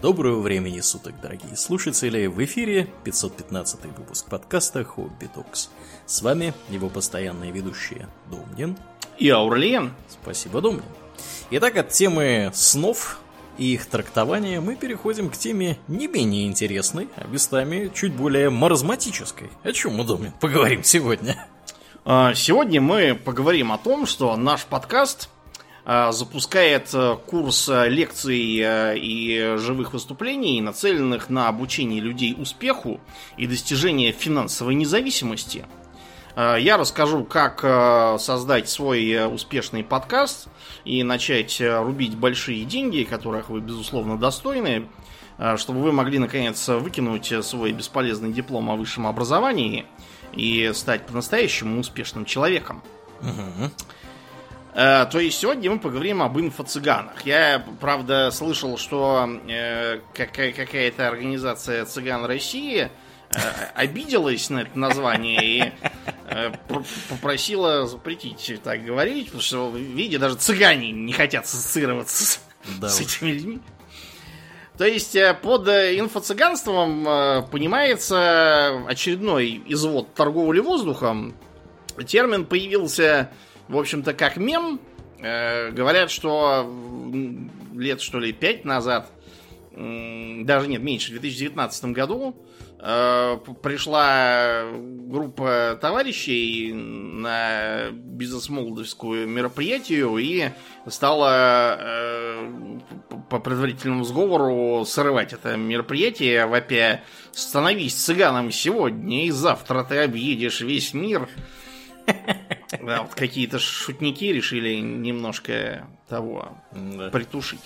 Доброго времени суток, дорогие слушатели! В эфире 515 выпуск подкаста «Хобби Токс». С вами его постоянные ведущие Домнин и Аурлиен. Спасибо, Домнин. Итак, от темы снов и их трактования мы переходим к теме не менее интересной, а местами чуть более маразматической. О чем мы, Домнин, поговорим сегодня? А, сегодня мы поговорим о том, что наш подкаст запускает э, курс э, лекций э, и живых выступлений, нацеленных на обучение людей успеху и достижение финансовой независимости. Я расскажу, как создать свой успешный подкаст и начать рубить большие деньги, которых вы, безусловно, достойны, чтобы вы могли, наконец, выкинуть свой бесполезный диплом о высшем образовании и стать по-настоящему успешным человеком. Угу. Э, то есть сегодня мы поговорим об инфо-цыганах. Я, правда, слышал, что э, какая-то организация цыган России э, обиделась на это название и попросила запретить так говорить, потому что, видите, даже цыгане не хотят ассоциироваться с, да с этими людьми. То есть под инфо-цыганством понимается очередной извод торговли воздухом. Термин появился в общем-то, как мем. Э, говорят, что лет, что ли, пять назад, э, даже нет, меньше, в 2019 году, э, пришла группа товарищей на бизнес-молодовскую мероприятие и стала э, по предварительному сговору срывать это мероприятие, вопя «Становись цыганом сегодня, и завтра ты объедешь весь мир». Да, вот какие-то шутники решили немножко того да. притушить.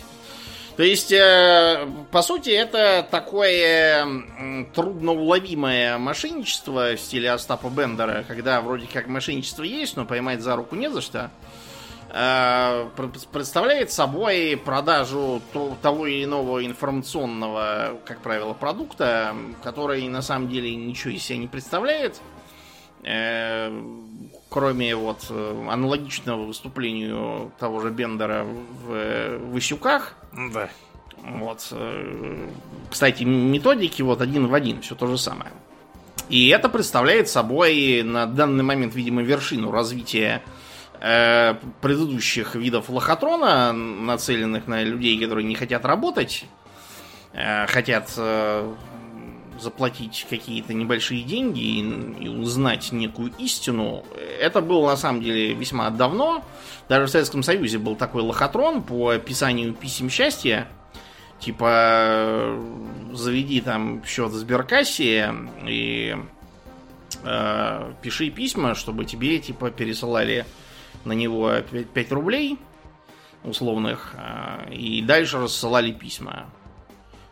То есть, э, по сути, это такое трудноуловимое мошенничество в стиле Остапа Бендера, когда вроде как мошенничество есть, но поймать за руку не за что. Э, представляет собой продажу того или иного информационного, как правило, продукта, который на самом деле ничего из себя не представляет э, кроме вот э, аналогичного выступлению того же Бендера в э, Васюках. Да. Вот. Э, кстати, методики вот один в один, все то же самое. И это представляет собой на данный момент, видимо, вершину развития э, предыдущих видов лохотрона, нацеленных на людей, которые не хотят работать, э, хотят э, заплатить какие-то небольшие деньги и, и узнать некую истину, это было на самом деле весьма давно. Даже в Советском Союзе был такой лохотрон по описанию писем счастья. Типа, заведи там счет в сберкассе и э, пиши письма, чтобы тебе типа пересылали на него 5, 5 рублей условных, э, и дальше рассылали письма.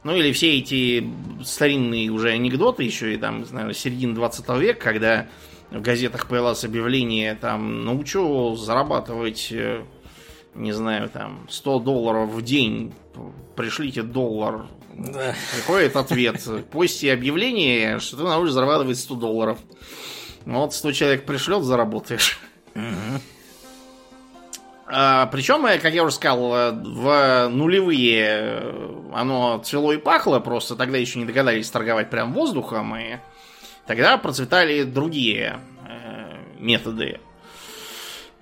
Ну или все эти старинные уже анекдоты, еще и там, не знаю, середины 20 века, когда в газетах появилось объявление, там, научу зарабатывать, э, не знаю, там, 100 долларов в день, пришлите доллар. Да. Приходит ответ, пости объявление, что ты научишься зарабатывать 100 долларов. Вот 100 человек пришлет, заработаешь. Угу. А, причем, э, как я уже сказал, э, в нулевые э, оно цвело и пахло, просто тогда еще не догадались торговать прям воздухом, и тогда процветали другие методы.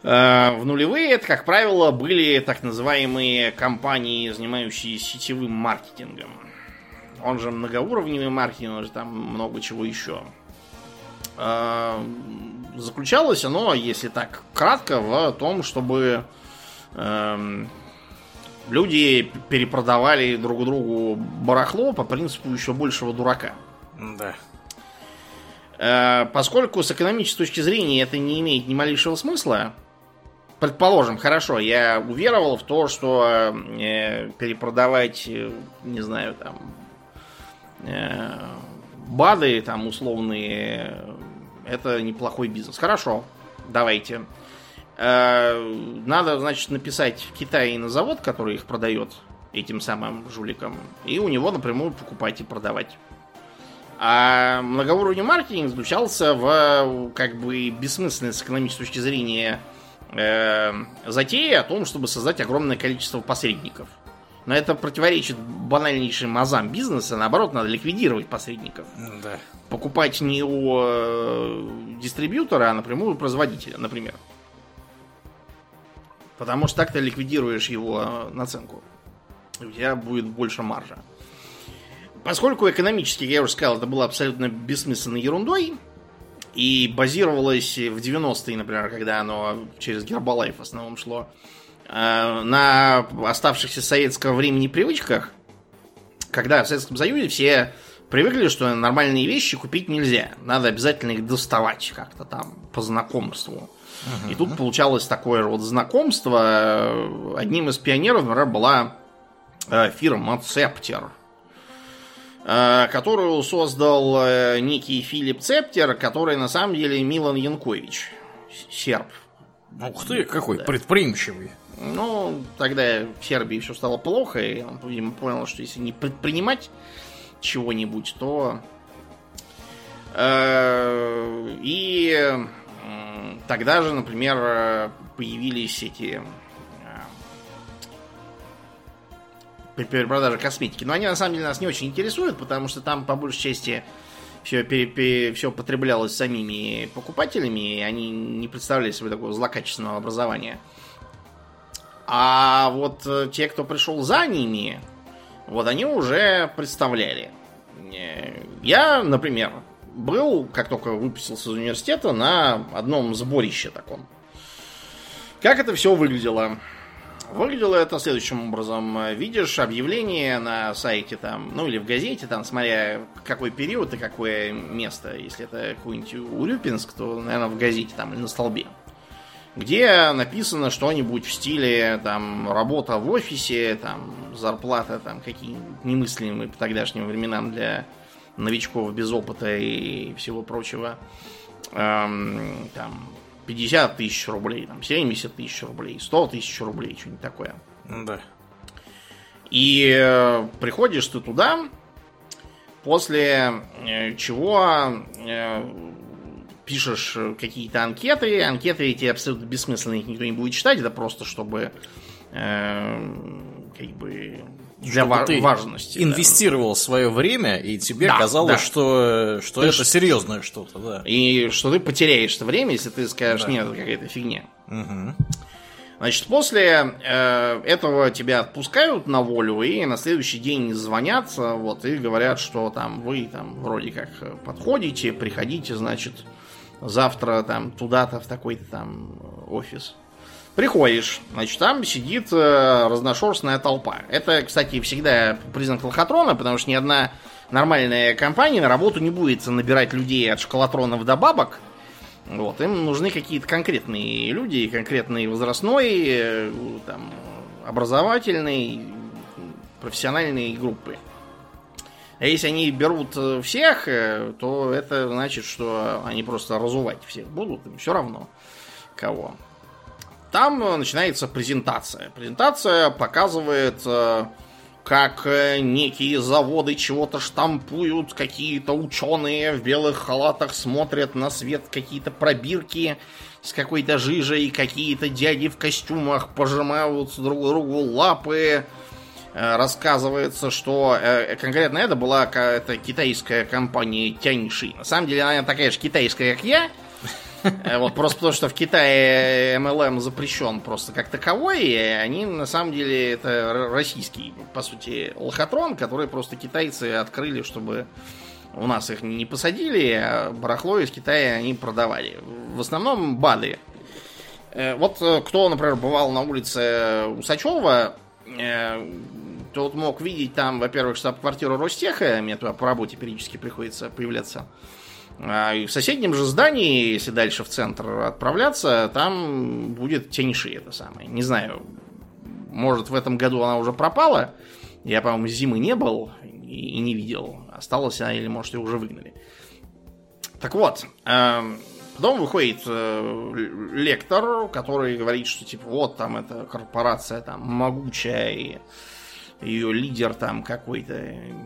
Э, в нулевые это, как правило, были так называемые компании, занимающиеся сетевым маркетингом. Он же многоуровневый маркетинг, он же там много чего еще. Э, заключалось оно, если так кратко, в том, чтобы эм, люди перепродавали друг другу барахло по принципу еще большего дурака. Да. Э, поскольку с экономической точки зрения это не имеет ни малейшего смысла, предположим, хорошо, я уверовал в то, что э, перепродавать, э, не знаю, там, БАДы, там, условные, это неплохой бизнес. Хорошо, давайте. Э, надо, значит, написать в Китае на завод, который их продает этим самым жуликам, и у него напрямую покупать и продавать. А многоуровневый маркетинг заключался в как бы бессмысленной с экономической точки зрения э, затеи о том, чтобы создать огромное количество посредников. Но это противоречит банальнейшим азам бизнеса. Наоборот, надо ликвидировать посредников. Да. Покупать не у э, дистрибьютора, а напрямую у производителя, например. Потому что так ты ликвидируешь его э, наценку. У тебя будет больше маржа. Поскольку экономически, я уже сказал, это было абсолютно бессмысленной ерундой, и базировалось в 90-е, например, когда оно через Гербалайф в основном шло, на оставшихся советского времени привычках, когда в Советском Союзе все привыкли, что нормальные вещи купить нельзя. Надо обязательно их доставать как-то там по знакомству. И тут получалось такое вот знакомство. Одним из пионеров, например, была э, фирма Цептер, э, которую создал э, некий Филипп Цептер, который на самом деле Милан Янкович, серб. Ух ты, какой да. предприимчивый. Ну, тогда в Сербии все стало плохо, и он, видимо, понял, что если не предпринимать чего-нибудь, то... Э, и тогда же, например, появились эти э, перепродажи косметики. Но они на самом деле нас не очень интересуют, потому что там по большей части все, пере, все потреблялось самими покупателями, и они не представляли себе такого злокачественного образования. А вот э, те, кто пришел за ними, вот они уже представляли. Э, я, например, был, как только выпустился из университета, на одном сборище таком. Как это все выглядело? Выглядело это следующим образом. Видишь объявление на сайте там, ну или в газете, там, смотря какой период и какое место. Если это какой-нибудь Урюпинск, то, наверное, в газете там или на столбе. Где написано что-нибудь в стиле там работа в офисе, там зарплата, там какие-нибудь немыслимые по тогдашним временам для новичков без опыта и всего прочего. Эм, там 50 тысяч рублей, там 70 тысяч рублей, 100 тысяч рублей, что-нибудь такое. Да. И э, приходишь ты туда, после э, чего э, пишешь какие-то анкеты. Анкеты эти абсолютно бессмысленные, их никто не будет читать. Это просто чтобы э, как бы для ва- ты важности. Инвестировал да. свое время, и тебе да, казалось, да. что, что ты это ш... серьезное что-то, да. И что ты потеряешь это время, если ты скажешь, да. нет, это какая-то фигня. Угу. Значит, после э, этого тебя отпускают на волю, и на следующий день звонят, вот, и говорят, что там вы там вроде как подходите, приходите, значит, завтра там туда-то в такой-то там офис. Приходишь, значит, там сидит э, разношерстная толпа. Это, кстати, всегда признак лохотрона, потому что ни одна нормальная компания на работу не будет набирать людей от школотронов до бабок. Вот, им нужны какие-то конкретные люди, конкретные возрастной, э, там, образовательные, профессиональные группы. А если они берут э, всех, э, то это значит, что они просто разувать всех будут, им все равно кого. Там э, начинается презентация. Презентация показывает, как некие заводы чего-то штампуют, какие-то ученые в белых халатах смотрят на свет какие-то пробирки с какой-то жижей, какие-то дяди в костюмах пожимают друг другу лапы. Рассказывается, что конкретно это была какая-то китайская компания Тяньши. На самом деле она такая же китайская, как я, Э, вот просто потому, что в Китае MLM запрещен просто как таковой, и они на самом деле это российский, по сути, лохотрон, который просто китайцы открыли, чтобы у нас их не посадили, а барахло из Китая они продавали. В основном БАДы. Э, вот э, кто, например, бывал на улице Усачева, тот мог видеть там, во-первых, штаб-квартиру Ростеха, мне туда по работе периодически приходится появляться, а в соседнем же здании, если дальше в центр отправляться, там будет Тяньши это самое. Не знаю, может в этом году она уже пропала. Я, по-моему, зимы не был и не видел. Осталась она или, может, ее уже выгнали. Так вот, эм, потом выходит э, лектор, который говорит, что типа вот там эта корпорация там могучая и ее лидер там какой-то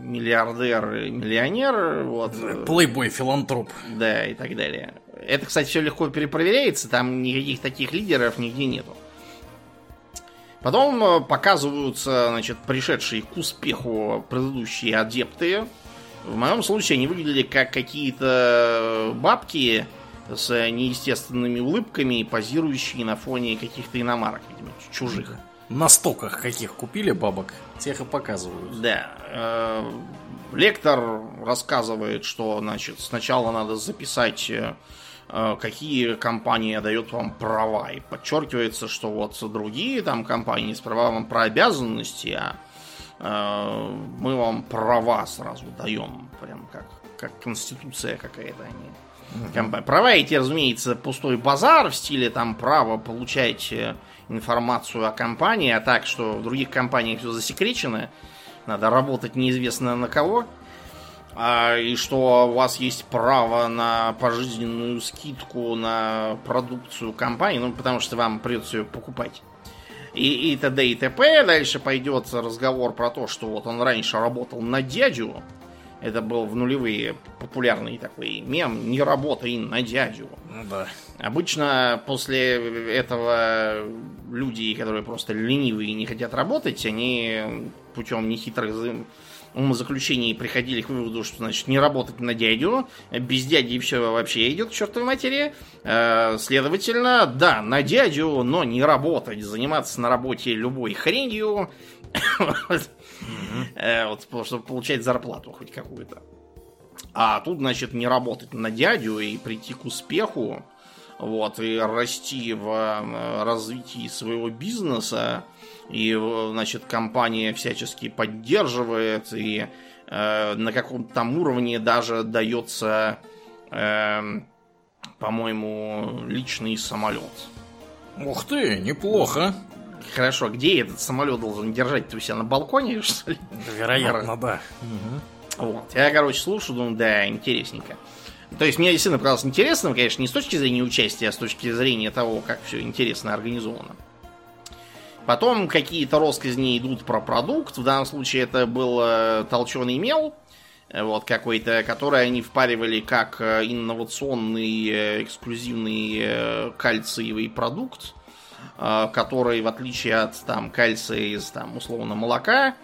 миллиардер, миллионер, вот. Плейбой, филантроп. Да, и так далее. Это, кстати, все легко перепроверяется, там никаких таких лидеров нигде нету. Потом э, показываются, значит, пришедшие к успеху предыдущие адепты. В моем случае они выглядели как какие-то бабки с неестественными улыбками, позирующие на фоне каких-то иномарок, видимо, чужих. На стоках каких купили бабок, тех и показывают. Да. Э, лектор рассказывает, что, значит, сначала надо записать э, Э, какие компании дают вам права. И подчеркивается, что вот другие там компании с правом про обязанности, а мы вам права сразу даем. Прям как, как конституция какая-то они. Угу. Права эти, разумеется, пустой базар в стиле там право получать информацию о компании, а так, что в других компаниях все засекречено, надо работать неизвестно на кого а, и что у вас есть право на пожизненную скидку на продукцию компании, ну, потому что вам придется ее покупать. И, и т.д. и т.п. Дальше пойдет разговор про то, что вот он раньше работал на дядю. Это был в нулевые популярный такой мем «Не работай на дядю». Ну да. Обычно после этого люди, которые просто ленивые и не хотят работать, они путем нехитрых умозаключений приходили к выводу, что, значит, не работать на дядю, без дяди все вообще идет к чертовой матери. Э, следовательно, да, на дядю, но не работать, заниматься на работе любой хренью, э, вот, чтобы получать зарплату хоть какую-то. А тут, значит, не работать на дядю и прийти к успеху, вот, и расти в э, развитии своего бизнеса, и, значит, компания всячески поддерживает, и э, на каком-то там уровне даже дается, э, по-моему, личный самолет. Ух ты, неплохо. Хорошо, где этот самолет должен держать? Ты у себя на балконе, что ли? Вероятно, да. Угу. Вот. Я, короче, слушаю, думаю, да, интересненько. То есть мне действительно показалось интересным, конечно, не с точки зрения участия, а с точки зрения того, как все интересно организовано. Потом какие-то россказни идут про продукт. В данном случае это был э, толченый мел э, вот какой-то, который они впаривали как э, инновационный эксклюзивный кальциевый продукт, который, в отличие от там кальция из там условно молока,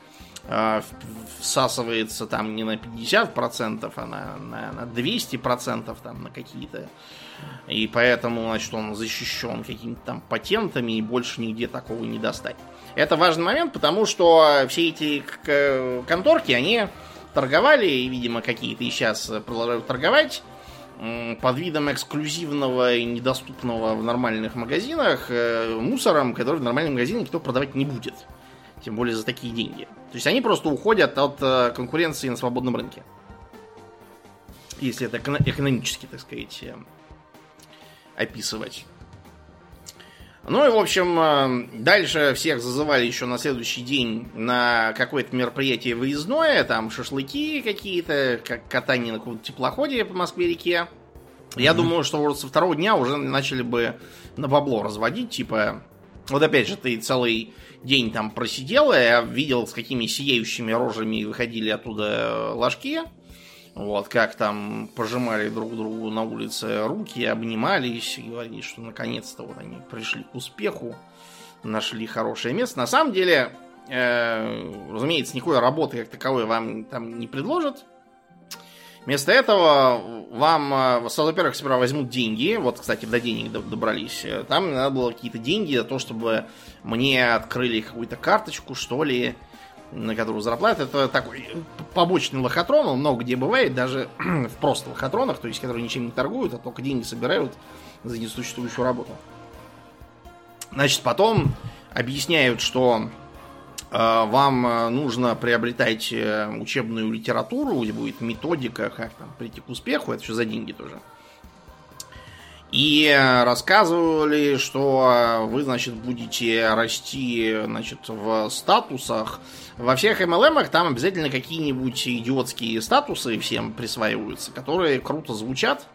всасывается там не на 50%, а на, на, на 200% там на какие-то и поэтому, значит, он защищен какими-то там патентами, и больше нигде такого не достать. Это важный момент, потому что все эти конторки, они торговали, и, видимо, какие-то и сейчас продолжают торговать под видом эксклюзивного и недоступного в нормальных магазинах э, мусором, который в нормальном магазине никто продавать не будет. Тем более за такие деньги. То есть они просто уходят от э, конкуренции на свободном рынке. Если это экономически, так сказать, э, описывать. Ну и, в общем, э, дальше всех зазывали еще на следующий день на какое-то мероприятие выездное, там шашлыки какие-то, как катание на каком-то теплоходе по Москве-реке. Я mm-hmm. думаю, что вот со второго дня уже начали бы на бабло разводить, типа... Вот опять же, ты целый день там просидел, я видел, с какими сияющими рожами выходили оттуда ложки. Вот, как там пожимали друг другу на улице руки, обнимались, и говорили, что наконец-то вот они пришли к успеху, нашли хорошее место. На самом деле, э, разумеется, никакой работы как таковой вам там не предложат. Вместо этого вам, э, во-первых, сперва возьмут деньги. Вот, кстати, до денег добрались. Там надо было какие-то деньги за то, чтобы мне открыли какую-то карточку, что ли, на которую зарплата, это такой побочный лохотрон, он много где бывает, даже в просто лохотронах, то есть, которые ничем не торгуют, а только деньги собирают за несуществующую работу. Значит, потом объясняют, что э, вам э, нужно приобретать э, учебную литературу, где будет методика, как там прийти к успеху, это все за деньги тоже. И рассказывали, что вы, значит, будете расти, значит, в статусах, во всех MLM там обязательно какие-нибудь идиотские статусы всем присваиваются, которые круто звучат.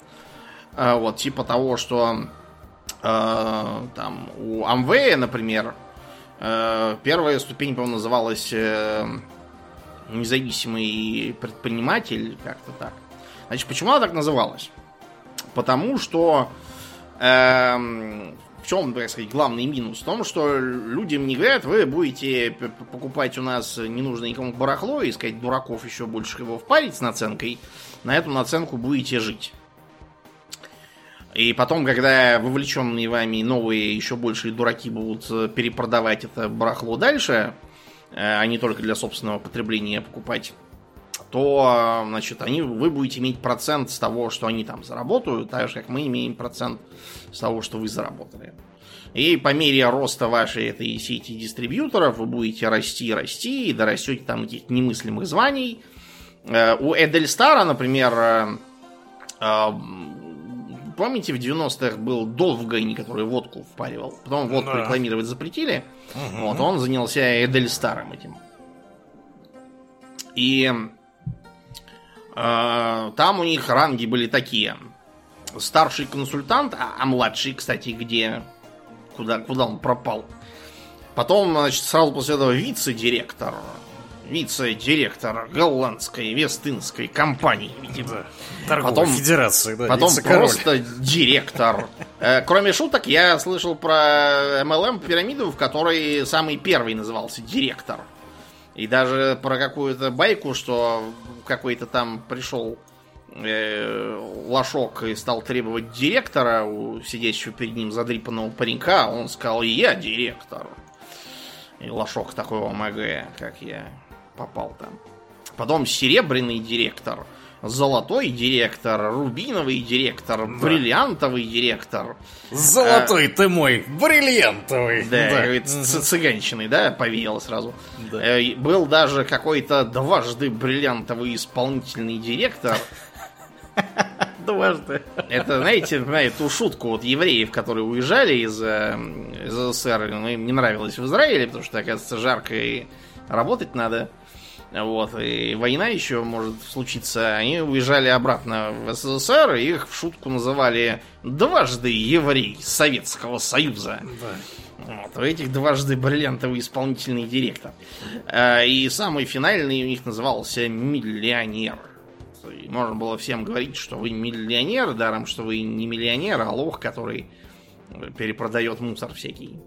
А, вот, типа того, что э, там у Amway, например, э, первая ступень, по-моему, называлась э, независимый предприниматель, как-то так. Значит, почему она так называлась? Потому что э, чем, так сказать, главный минус? В том, что людям не говорят, вы будете покупать у нас ненужное никому барахло, искать дураков еще больше его впарить с наценкой, на эту наценку будете жить. И потом, когда вовлеченные вами новые, еще большие дураки будут э, перепродавать это барахло дальше, э, а не только для собственного потребления покупать, то, значит, они, вы будете иметь процент с того, что они там заработают, так же, как мы имеем процент с того, что вы заработали. И по мере роста вашей этой сети дистрибьюторов вы будете расти, расти, и дорастете там каких-то немыслимых званий. Э, у Эдельстара, например, э, э, помните, в 90-х был Долвгайн, который водку впаривал. Потом водку да. рекламировать запретили. Угу. Вот, он занялся Эдельстаром этим. И там у них ранги были такие. Старший консультант, а, а младший, кстати, где? Куда, куда он пропал? Потом, значит, сразу после этого вице-директор вице-директор голландской Вестинской компании, видимо. Торговой потом, федерации, да. Потом просто директор. Э, кроме шуток, я слышал про MLM пирамиду, в которой самый первый назывался директор. И даже про какую-то байку, что какой-то там пришел э, лошок и стал требовать директора у сидящего перед ним задрипанного паренька, он сказал, я директор. И лошок такой ОМГ, как я попал там. Потом серебряный директор, золотой директор, рубиновый директор, да. бриллиантовый директор. Золотой а, ты мой, бриллиантовый. Да, да. Говорит, цыганщиной, да, повеяло сразу. Да. Э, был даже какой-то дважды бриллиантовый исполнительный директор. Дважды. Это, знаете, знаете, ту шутку вот евреев, которые уезжали из, э, из СССР, ну, им не нравилось в Израиле, потому что, оказывается, жарко и работать надо. Вот, и война еще может случиться. Они уезжали обратно в СССР, и их в шутку называли дважды еврей Советского Союза. Да. Вот, у этих дважды бриллиантовый исполнительный директор. А, и самый финальный у них назывался миллионер. И можно было всем говорить, что вы миллионер, даром, что вы не миллионер, а лох, который перепродает мусор всякий.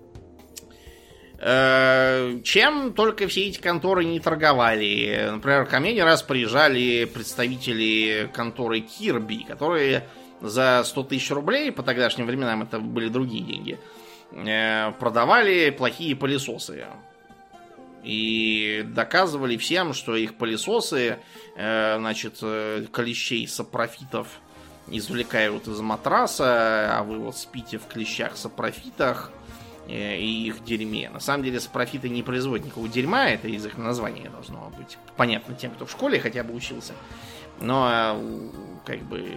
Э, чем только все эти конторы не торговали. Например, ко мне не раз приезжали представители конторы Кирби, которые за 100 тысяч рублей, по тогдашним временам это были другие деньги, э, продавали плохие пылесосы. И доказывали всем, что их пылесосы, э, значит, клещей сапрофитов извлекают из матраса, а вы вот спите в клещах-сапрофитах, Э, и их дерьме. На самом деле сапрофиты не производят никакого дерьма, это из их названия должно быть понятно тем, кто в школе хотя бы учился. Но э, как бы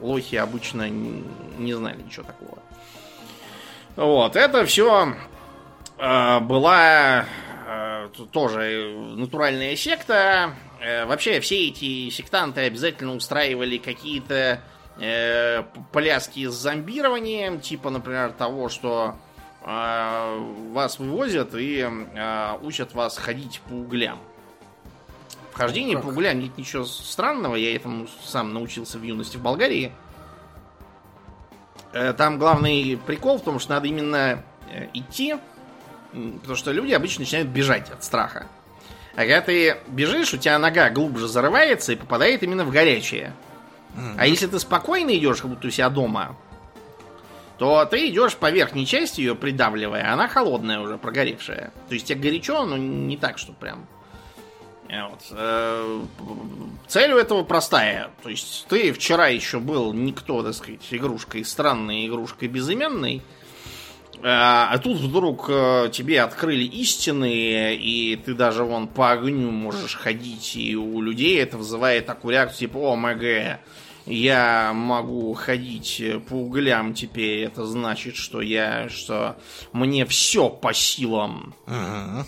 лохи обычно не знали ничего такого. Вот, это все э, была э, тоже натуральная секта. Э, вообще все эти сектанты обязательно устраивали какие-то э, пляски с зомбированием, типа, например, того, что вас вывозят и а, учат вас ходить по углям. Вхождение по углям нет ничего странного, я этому сам научился в юности в Болгарии. Э, там главный прикол в том, что надо именно э, идти, потому что люди обычно начинают бежать от страха. А когда ты бежишь, у тебя нога глубже зарывается и попадает именно в горячее. Mm-hmm. А если ты спокойно идешь, как будто у себя дома, то ты идешь по верхней части ее придавливая, она холодная уже, прогоревшая. То есть тебе горячо, но не так, что прям... Э, вот. Э, цель у этого простая. То есть ты вчера еще был никто, так сказать, игрушкой странной, игрушкой безыменной, э, а тут вдруг тебе открыли истины, и ты даже вон по огню можешь ходить, и у людей это вызывает такую реакцию, типа, о, МГ, я могу ходить по углям теперь, это значит, что я, что мне все по силам. Ага.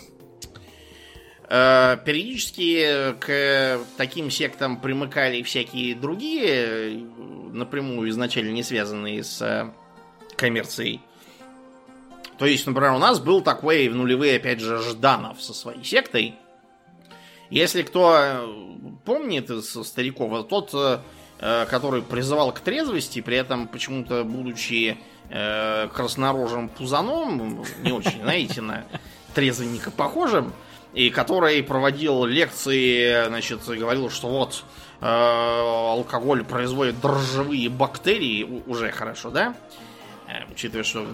Э, периодически к таким сектам примыкали всякие другие, напрямую изначально не связанные с коммерцией. То есть, например, у нас был такой в нулевые, опять же, Жданов со своей сектой. Если кто помнит из стариков, тот э, который призывал к трезвости, при этом почему-то будучи э, краснорожим пузаном, не очень, знаете, на трезвенника похожим, и который проводил лекции, значит, говорил, что вот э, алкоголь производит дрожжевые бактерии, уже хорошо, да? Э, учитывая, что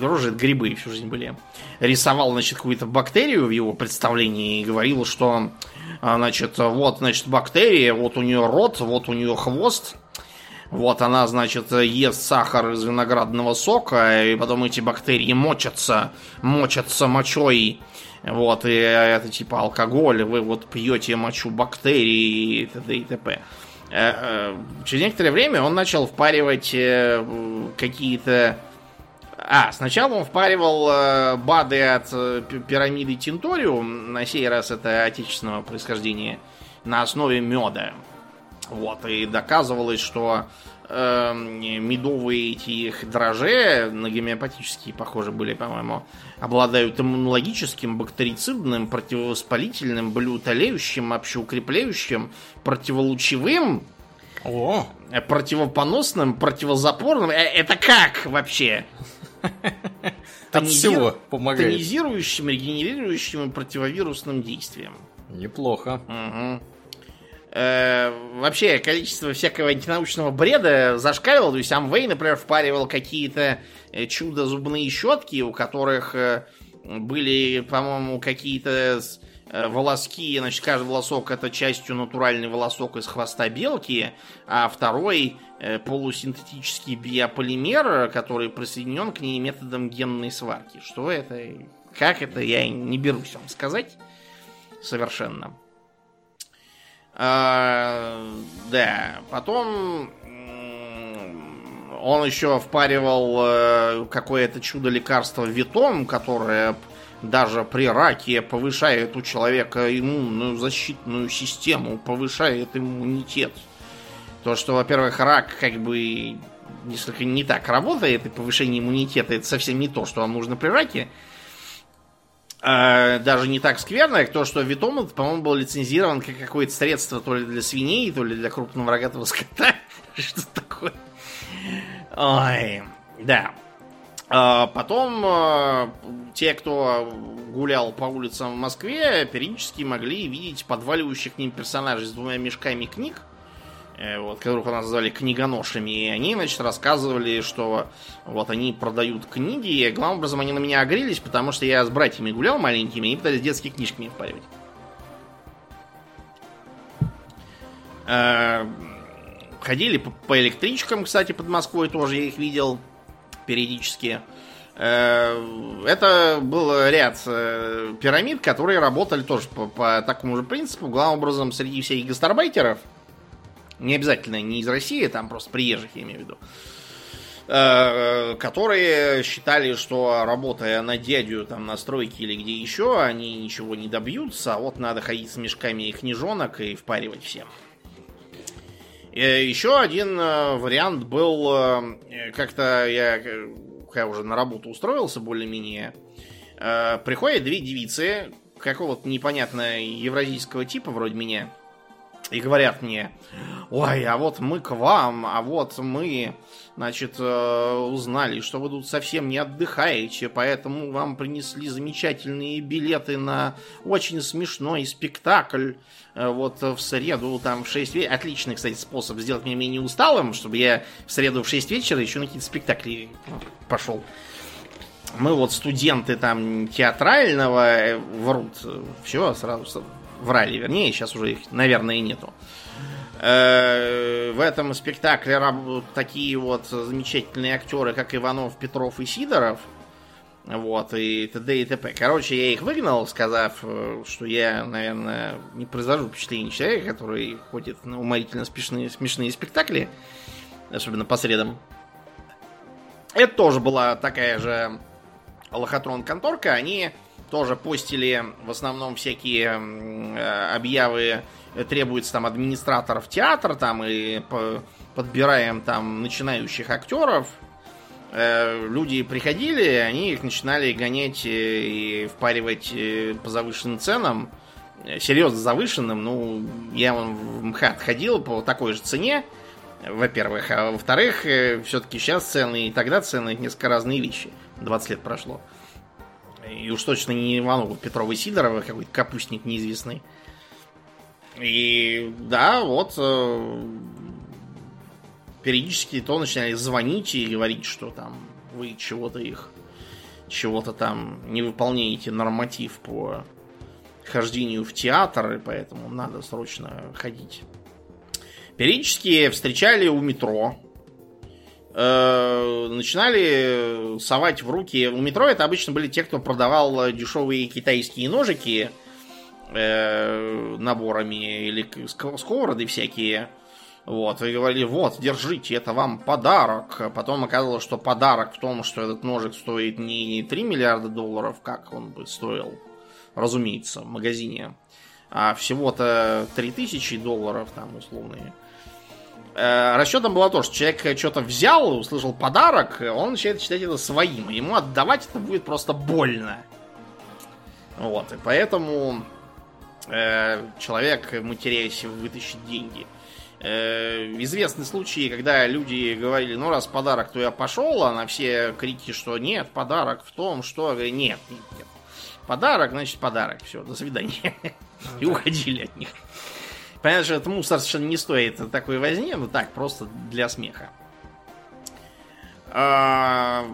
дрожжи грибы всю жизнь были. Рисовал, значит, какую-то бактерию в его представлении и говорил, что, э, значит, вот, значит, бактерия, вот у нее рот, вот у нее хвост, вот она, значит, ест сахар из виноградного сока, и потом эти бактерии мочатся, мочатся мочой. Вот, и это типа алкоголь, вы вот пьете мочу бактерий и т.д. и т.п. Э, э, через некоторое время он начал впаривать э, какие-то... А, сначала он впаривал БАДы от пирамиды Тинториум, на сей раз это отечественного происхождения, на основе меда. Вот, и доказывалось, что э, медовые эти их дрожжи, на гомеопатические, похоже, были, по-моему, обладают иммунологическим, бактерицидным, противовоспалительным, блютолеющим, общеукрепляющим, противолучевым, О. Э, противопоносным, противозапорным. Э, это как вообще? От всего помогает. Тонизирующим, регенерирующим и противовирусным действием. Неплохо. Угу. Э, вообще количество всякого антинаучного бреда зашкаливало. То есть Амвей, например, впаривал какие-то э, чудо-зубные щетки, у которых э, были, по-моему, какие-то волоски, значит, каждый волосок это частью натуральный волосок из хвоста белки, а второй э, полусинтетический биополимер, который присоединен к ней методом генной сварки. Что это? Как это? Я не берусь вам сказать совершенно. А, да, потом он еще впаривал э, какое-то чудо лекарство Витом, которое даже при раке повышает у человека иммунную защитную систему, повышает иммунитет. То, что, во-первых, рак как бы несколько не так работает, и повышение иммунитета это совсем не то, что вам нужно при раке. А, даже не так скверно, как то, что Витом, по-моему, был лицензирован как какое-то средство то ли для свиней, то ли для крупного рогатого скота. Что такое? Ой, да. А потом а, те, кто гулял по улицам в Москве, периодически могли видеть подваливающих к ним персонажей с двумя мешками книг Э, вот, которых у нас звали книгоношами, и они, значит, рассказывали, что вот они продают книги, и главным образом они на меня огрелись, потому что я с братьями гулял маленькими, и они пытались детские книжки мне впаривать. Э, ходили по, по электричкам, кстати, под Москвой тоже я их видел периодически. Э, это был ряд пирамид, которые работали тоже по, по такому же принципу. Главным образом, среди всех гастарбайтеров – не обязательно не из России, там просто приезжих, я имею в виду. Э, которые считали, что работая на дядю там на стройке или где еще, они ничего не добьются, а вот надо ходить с мешками и книжонок и впаривать всем. Э, еще один э, вариант был, как-то я, я уже на работу устроился более-менее, приходят две девицы, какого-то непонятного евразийского типа вроде меня, и говорят мне, ой, а вот мы к вам, а вот мы, значит, э, узнали, что вы тут совсем не отдыхаете, поэтому вам принесли замечательные билеты на очень смешной спектакль э, вот в среду там в 6 вечера. Отличный, кстати, способ сделать меня менее усталым, чтобы я в среду в 6 вечера еще на какие-то спектакли пошел. Мы вот студенты там театрального э, врут. Все, сразу врали, вернее, сейчас уже их, наверное, и нету. Э, в этом спектакле работают такие вот замечательные актеры, как Иванов, Петров и Сидоров. Вот, и т.д. и т.п. Короче, я их выгнал, сказав, э, что я, наверное, не произвожу впечатление человека, который ходит на уморительно смешные, смешные спектакли, особенно по средам. Это тоже была такая же лохотрон-конторка. Они тоже постили в основном всякие э, объявы, э, требуется там администраторов театра, там и подбираем там начинающих актеров. Э, люди приходили, они их начинали гонять и впаривать по завышенным ценам. серьезно завышенным. Ну, я вон в МХАТ ходил по такой же цене, во-первых. А во-вторых, все-таки сейчас цены и тогда цены несколько разные вещи. 20 лет прошло. И уж точно не Иванова Петрова Сидорова, какой-то капустник неизвестный. И да, вот э, периодически то начинали звонить и говорить, что там вы чего-то их чего-то там не выполняете норматив по хождению в театр, и поэтому надо срочно ходить. Периодически встречали у метро. Э, начинали совать в руки. У метро это обычно были те, кто продавал дешевые китайские ножики э, наборами или сковороды всякие. Вот, и говорили, вот, держите, это вам подарок. А потом оказалось, что подарок в том, что этот ножик стоит не 3 миллиарда долларов, как он бы стоил, разумеется, в магазине, а всего-то 3000 долларов, там, условные. Э, расчетом было то, что человек что-то взял, услышал подарок, он начинает считать это своим. Ему отдавать это будет просто больно. Вот, и поэтому э, человек, матерясь, вытащит деньги. Э, известны случаи, когда люди говорили, ну раз подарок, то я пошел, а на все крики, что нет, подарок в том, что... Говорю, нет, нет, нет. Подарок, значит подарок. Все, до свидания. И уходили от них. Понятно, что этот мусор совершенно не стоит такой возни, но так, просто для смеха. А,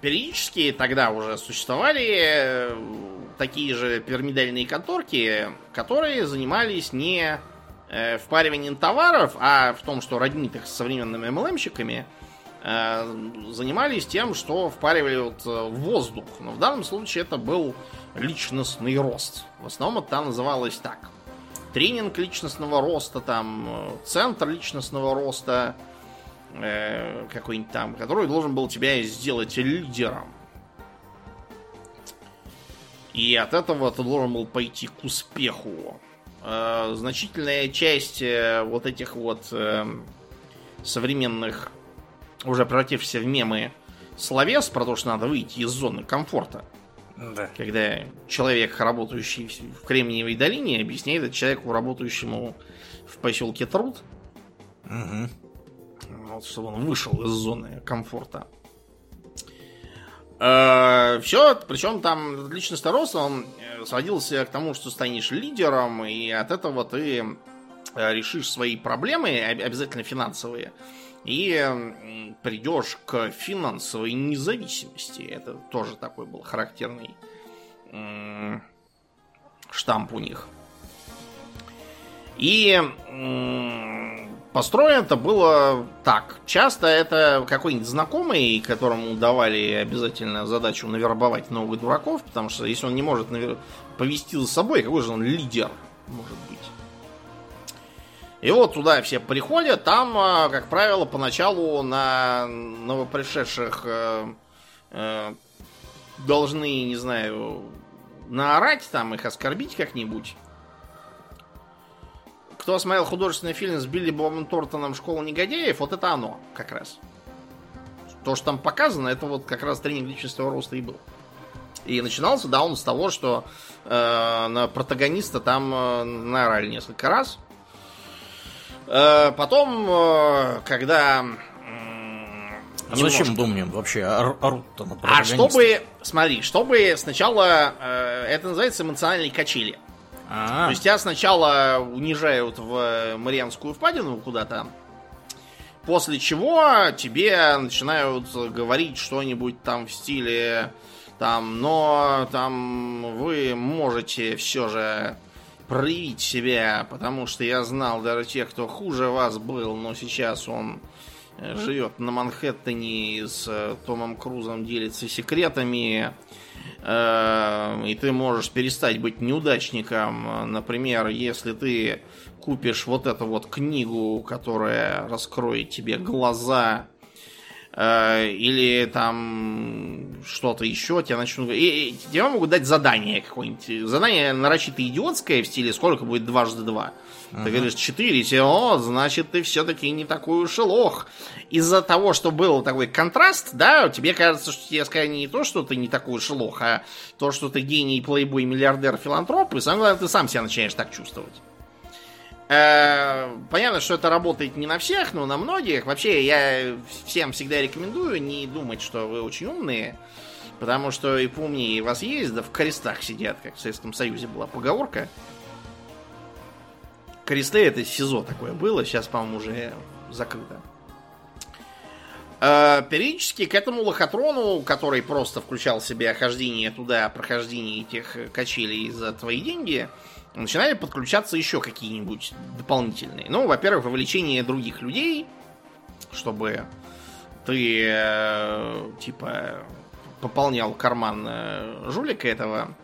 периодически тогда уже существовали э, такие же пирамидальные конторки, которые занимались не э, впариванием товаров, а в том, что роднит их с современными MLM-щиками, э, занимались тем, что впаривали вот воздух. Но в данном случае это был личностный рост. В основном это называлось так – тренинг личностного роста, там, э, центр личностного роста, э, какой-нибудь там, который должен был тебя сделать лидером. И от этого ты должен был пойти к успеху. Э, значительная часть э, вот этих вот э, современных, уже превратившихся в мемы словес про то, что надо выйти из зоны комфорта – да. Когда человек, работающий в Кремниевой долине, объясняет это человеку, работающему в поселке Труд, угу. вот, чтобы он вышел из зоны комфорта. Э, все, причем там личностный рост, он э, сводился к тому, что станешь лидером, и от этого ты э, решишь свои проблемы, обязательно финансовые, и придешь к финансовой независимости. Это тоже такой был характерный штамп у них. И построено это было так. Часто это какой-нибудь знакомый, которому давали обязательно задачу навербовать новых дураков, потому что если он не может повести за собой, какой же он лидер может быть. И вот туда все приходят, там, а, как правило, поначалу на новопришедших э, э, должны, не знаю, наорать там, их оскорбить как-нибудь. Кто смотрел художественный фильм с Билли Бобом Тортоном «Школа негодяев», вот это оно как раз. То, что там показано, это вот как раз тренинг личностного роста и был. И начинался, да, он с того, что э, на протагониста там э, наорали несколько раз – потом, э, когда... А зачем Домнин вообще орут-то на А чтобы, смотри, чтобы сначала, э, это называется эмоциональные качели. А-а-а. То есть тебя сначала унижают в Марианскую впадину куда-то, после чего тебе начинают говорить что-нибудь там в стиле там, но там вы можете все же проявить себя, потому что я знал даже тех, кто хуже вас был, но сейчас он э, живет на Манхэттене и с э, Томом Крузом делится секретами, э, и ты можешь перестать быть неудачником. Например, если ты купишь вот эту вот книгу, которая раскроет тебе глаза или там что-то еще, тебе начнут... И, и, тебе могут дать задание какое-нибудь. Задание нарочито идиотское в стиле «Сколько будет дважды два?» Ага. Ты говоришь, 4, тебе, о, значит, ты все-таки не такой уж и лох. Из-за того, что был такой контраст, да, тебе кажется, что тебе сказали не то, что ты не такой уж и лох, а то, что ты гений, плейбой, миллиардер, филантроп, и самое главное, ты сам себя начинаешь так чувствовать. Э, понятно, что это работает не на всех, но на многих. Вообще, я всем всегда рекомендую не думать, что вы очень умные. Потому что и поумнее вас есть, да в крестах сидят, как в Советском Союзе была поговорка. Кресты это СИЗО такое было, сейчас, по-моему, уже закрыто. Э, периодически к этому лохотрону, который просто включал в себе хождение туда, прохождение этих качелей за твои деньги, начинали подключаться еще какие-нибудь дополнительные. Ну, во-первых, вовлечение других людей, чтобы ты, э, типа, пополнял карман э, жулика этого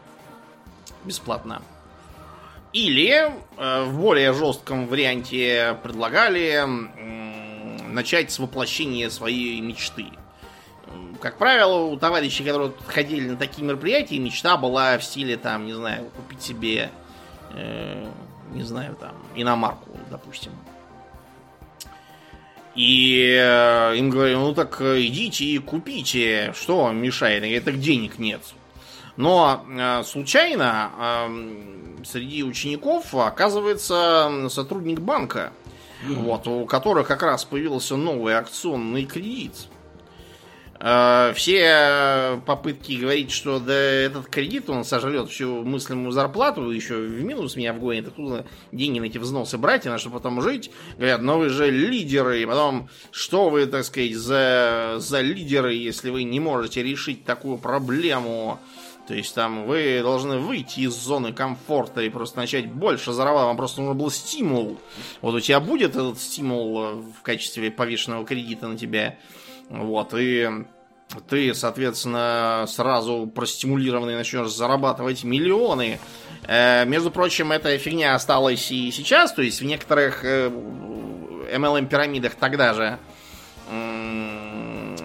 бесплатно. Или э, в более жестком варианте предлагали начать с воплощения своей мечты. Как правило, у товарищей, которые ходили на такие мероприятия, мечта была в стиле, там, не знаю, купить себе э, не знаю, там, иномарку, допустим. И э, им говорю, ну так идите и купите, что вам мешает? Говорят, так денег нет. Но э, случайно э, среди учеников оказывается сотрудник банка, mm-hmm. вот, у которых как раз появился новый акционный кредит. Э, все попытки говорить, что да этот кредит, он сожрет всю мыслимую зарплату, еще в минус меня вгонит, откуда деньги на эти взносы брать, и на что потом жить. Говорят, ну вы же лидеры, и потом, что вы, так сказать, за, за лидеры, если вы не можете решить такую проблему. То есть там вы должны выйти из зоны комфорта и просто начать больше зарабатывать. Вам просто нужно был стимул. Вот у тебя будет этот стимул в качестве повешенного кредита на тебя вот, и ты, соответственно, сразу простимулированный начнешь зарабатывать миллионы. Э, между прочим, эта фигня осталась и сейчас, то есть в некоторых э, MLM-пирамидах тогда же э,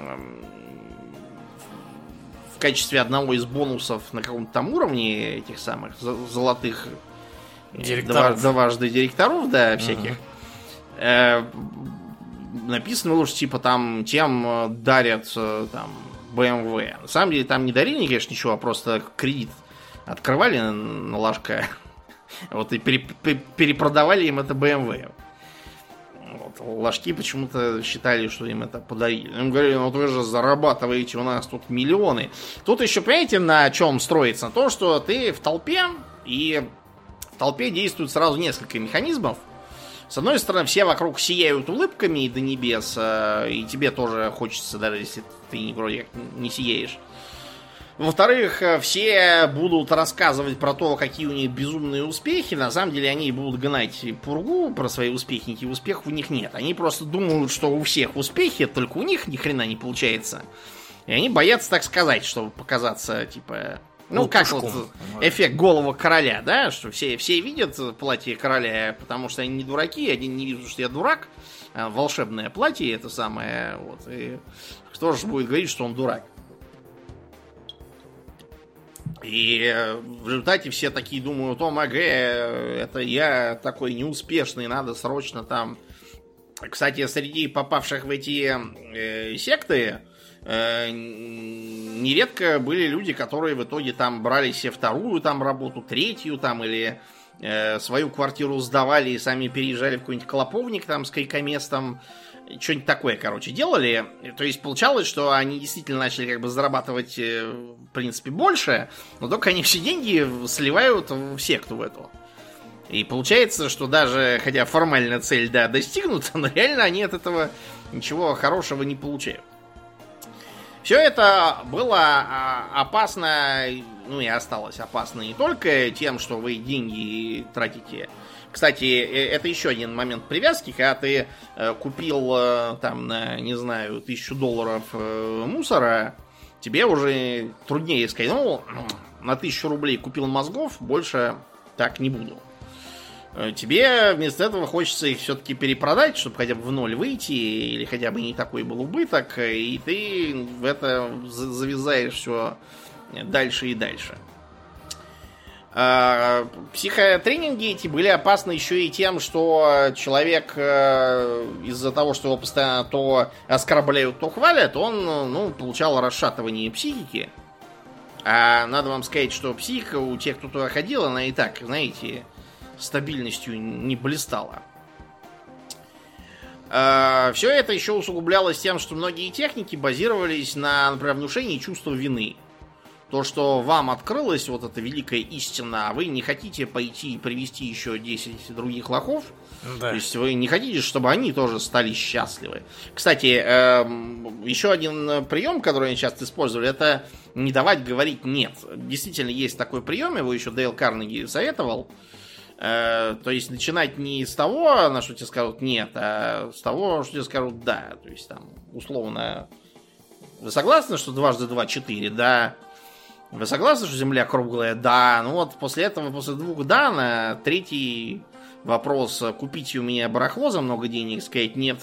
в качестве одного из бонусов на каком-то там уровне этих самых золотых директоров. дважды директоров, да, всяких, uh-huh написано было, что типа там тем э, дарят э, там BMW. На самом деле там не дарили, конечно, ничего, а просто кредит открывали на ложка. Вот и перепродавали им это BMW. Вот. Ложки почему-то считали, что им это подарили. Им говорили, ну вы же зарабатываете у нас тут миллионы. Тут еще, понимаете, на чем строится? На то, что ты в толпе, и в толпе действует сразу несколько механизмов. С одной стороны, все вокруг сияют улыбками до небес, э, и тебе тоже хочется, даже если ты вроде не сияешь. Во-вторых, э, все будут рассказывать про то, какие у них безумные успехи. На самом деле они будут гнать пургу про свои успехи, никаких успехов у них нет. Они просто думают, что у всех успехи, только у них ни хрена не получается. И они боятся так сказать, чтобы показаться, типа, ну, ну как вот эффект голого короля, да, что все, все видят платье короля, потому что они не дураки, один не видит, что я дурак. А волшебное платье это самое, вот, и кто же будет говорить, что он дурак? И э, в результате все такие думают, о, МГ, это я такой неуспешный, надо срочно там... Кстати, среди попавших в эти э, секты, нередко были люди, которые в итоге там брали себе вторую там работу, третью там или э, свою квартиру сдавали и сами переезжали в какой-нибудь клоповник там с койкоместом. Что-нибудь такое, короче, делали. То есть получалось, что они действительно начали как бы зарабатывать, э, в принципе, больше, но только они все деньги сливают в секту в эту. И получается, что даже, хотя формально цель, да, достигнута, но реально они от этого ничего хорошего не получают. Все это было а, опасно, ну и осталось опасно не только тем, что вы деньги тратите. Кстати, э, это еще один момент привязки, когда ты э, купил э, там на, не знаю, тысячу долларов мусора, тебе уже труднее сказать, ну, на тысячу рублей купил мозгов, больше так не буду. Э, тебе вместо этого хочется их все-таки перепродать, чтобы хотя бы в ноль выйти, или хотя бы не такой был убыток, и ты в это завязаешь все дальше и дальше. А, психотренинги эти были опасны еще и тем, что человек э, из-за того, что его постоянно то оскорбляют, то хвалят, он ну, получал расшатывание психики. А надо вам сказать, что психика у тех, кто туда ходил, она и так, знаете, стабильностью не блистала. Все это еще усугублялось тем, что многие техники базировались на, например, внушении чувства вины. То, что вам открылась вот эта великая истина, а вы не хотите пойти и привести еще 10 других лохов, да. То есть вы не хотите, чтобы они тоже стали счастливы. Кстати, эм, еще один прием, который они часто использовали, это не давать говорить нет. Действительно, есть такой прием, его еще Дейл Карнеги советовал. Э, то есть начинать не с того, на что тебе скажут нет, а с того, что тебе скажут да. То есть там условно вы согласны, что дважды два четыре? Да. Вы согласны, что Земля круглая? Да. Ну вот после этого, после двух да, на третий вопрос, купите у меня барахло за много денег, сказать нет,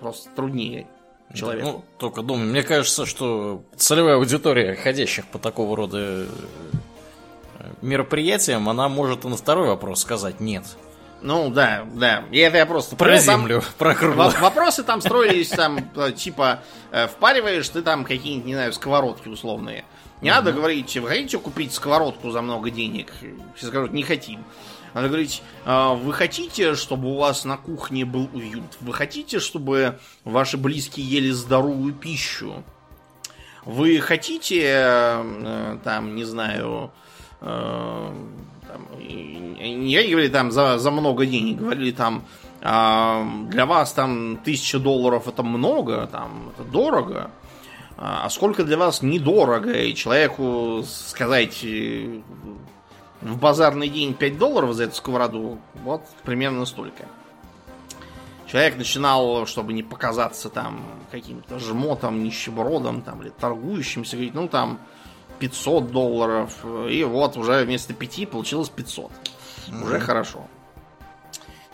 просто труднее человеку. Ну, только думаю, мне кажется, что целевая аудитория ходящих по такого рода мероприятием, она может и на второй вопрос сказать нет. Ну да, да. И это я просто про землю, там, про кругло. Вопросы там строились там э, типа э, впариваешь ты там какие-нибудь, не знаю, сковородки условные. Не надо говорить, вы хотите купить сковородку за много денег? Все скажут, не хотим. Надо говорить, «А вы хотите, чтобы у вас на кухне был уют? Вы хотите, чтобы ваши близкие ели здоровую пищу? Вы хотите, э, там, не знаю, там, не говорили там за, за много денег, говорили там а, для вас там тысяча долларов это много, там это дорого, а сколько для вас недорого, и человеку сказать э, в базарный день 5 долларов за эту сковороду, вот примерно столько. Человек начинал, чтобы не показаться там каким-то жмотом, нищебродом там, или торгующимся, говорить, ну там 500 долларов. И вот уже вместо 5 получилось 500. Mm-hmm. Уже хорошо.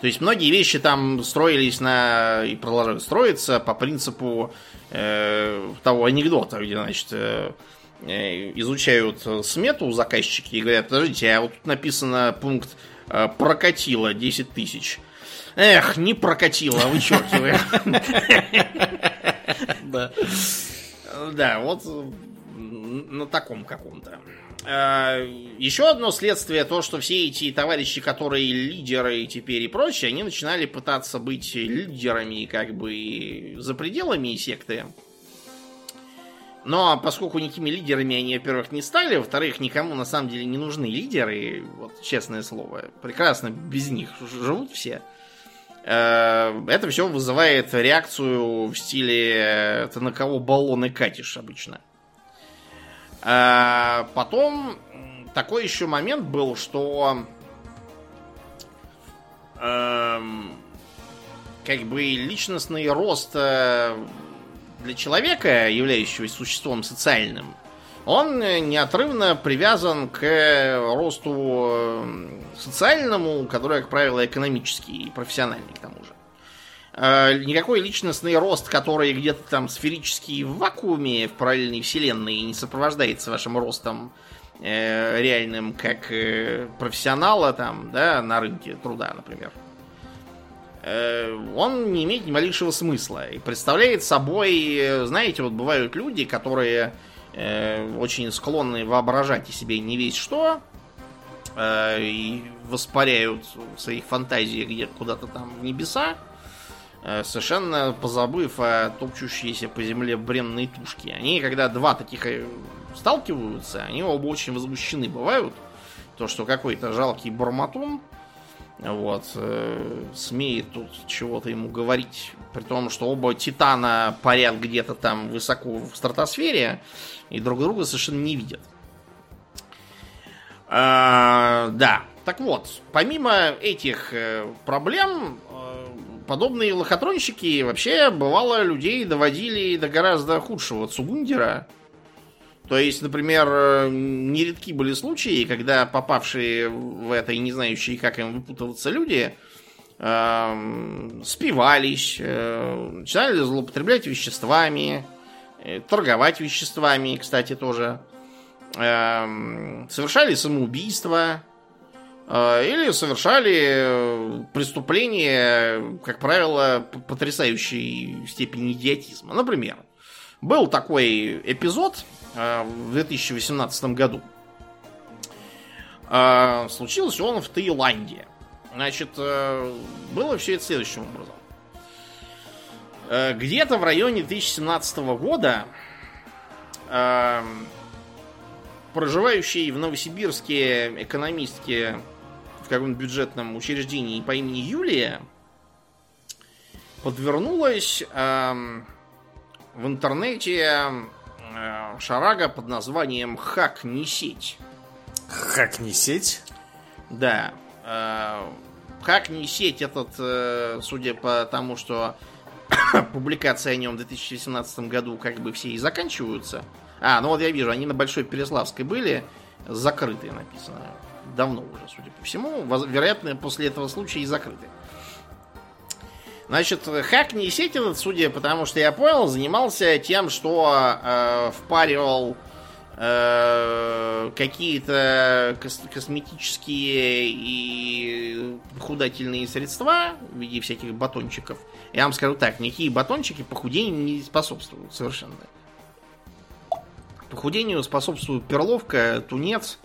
То есть многие вещи там строились на и продолжают строиться по принципу э, того анекдота, где, значит, э, э изучают смету заказчики и говорят, подождите, а вот тут написано пункт э, прокатило 10 тысяч. Эх, не прокатило, вычеркиваем. Да. Да, вот на таком каком-то. А, еще одно следствие то, что все эти товарищи, которые лидеры теперь и прочее, они начинали пытаться быть лидерами как бы за пределами секты. Но поскольку никакими лидерами они, во-первых, не стали, во-вторых, никому на самом деле не нужны лидеры, вот честное слово, прекрасно без них живут все. А, это все вызывает реакцию в стиле «ты на кого баллоны катишь» обычно. А потом такой еще момент был, что эм, как бы личностный рост э, для человека, являющегося существом социальным, он неотрывно привязан к росту э, социальному, который, как правило, экономический и профессиональный к тому же. Э, никакой личностный рост, который где-то там сферический в вакууме в параллельной вселенной не сопровождается вашим ростом э, реальным как э, профессионала там, да, на рынке труда, например. Э, он не имеет ни малейшего смысла и представляет собой, э, знаете, вот бывают люди, которые э, очень склонны воображать о себе не весь что, э, и воспаряют в своих фантазиях где-то куда-то там в небеса, совершенно позабыв о топчущейся по земле бренной тушке. Они, когда два таких э, сталкиваются, они оба очень возмущены бывают. То, что какой-то жалкий бормотун вот, э, смеет тут чего-то ему говорить. При том, что оба титана парят где-то там высоко в стратосфере и друг друга совершенно не видят. А, да, так вот, помимо этих э, проблем, подобные лохотронщики вообще бывало людей доводили до гораздо худшего цугундера. То есть, например, э, нередки были случаи, когда попавшие в это и не знающие, как им выпутываться люди, э, спивались, э, начинали злоупотреблять веществами, э, торговать веществами, кстати, тоже, э, совершали самоубийство, или совершали э, преступления, как правило, потрясающей степени идиотизма. Например, был такой эпизод э, в 2018 году. Э, случился он в Таиланде. Значит, э, было все это следующим образом. Где-то в районе 2017 года проживающие в Новосибирске экономистки каком-то бюджетном учреждении по имени Юлия подвернулась в интернете э, шарага под названием «Хак не сеть». Хак не сеть? Да. Э, Хак не сеть этот, э, судя по тому, что публикации о нем в 2018 году как бы все и заканчиваются. А, ну вот я вижу, они на Большой Переславской были, закрытые написано. Давно уже, судя по всему. Вероятно, после этого случая и закрыты. Значит, хак не сеть этот, судя по тому, что я понял, занимался тем, что э, впаривал э, какие-то кос- косметические и худательные средства в виде всяких батончиков. Я вам скажу так, никакие батончики похудению не способствуют совершенно. Похудению способствуют перловка, тунец,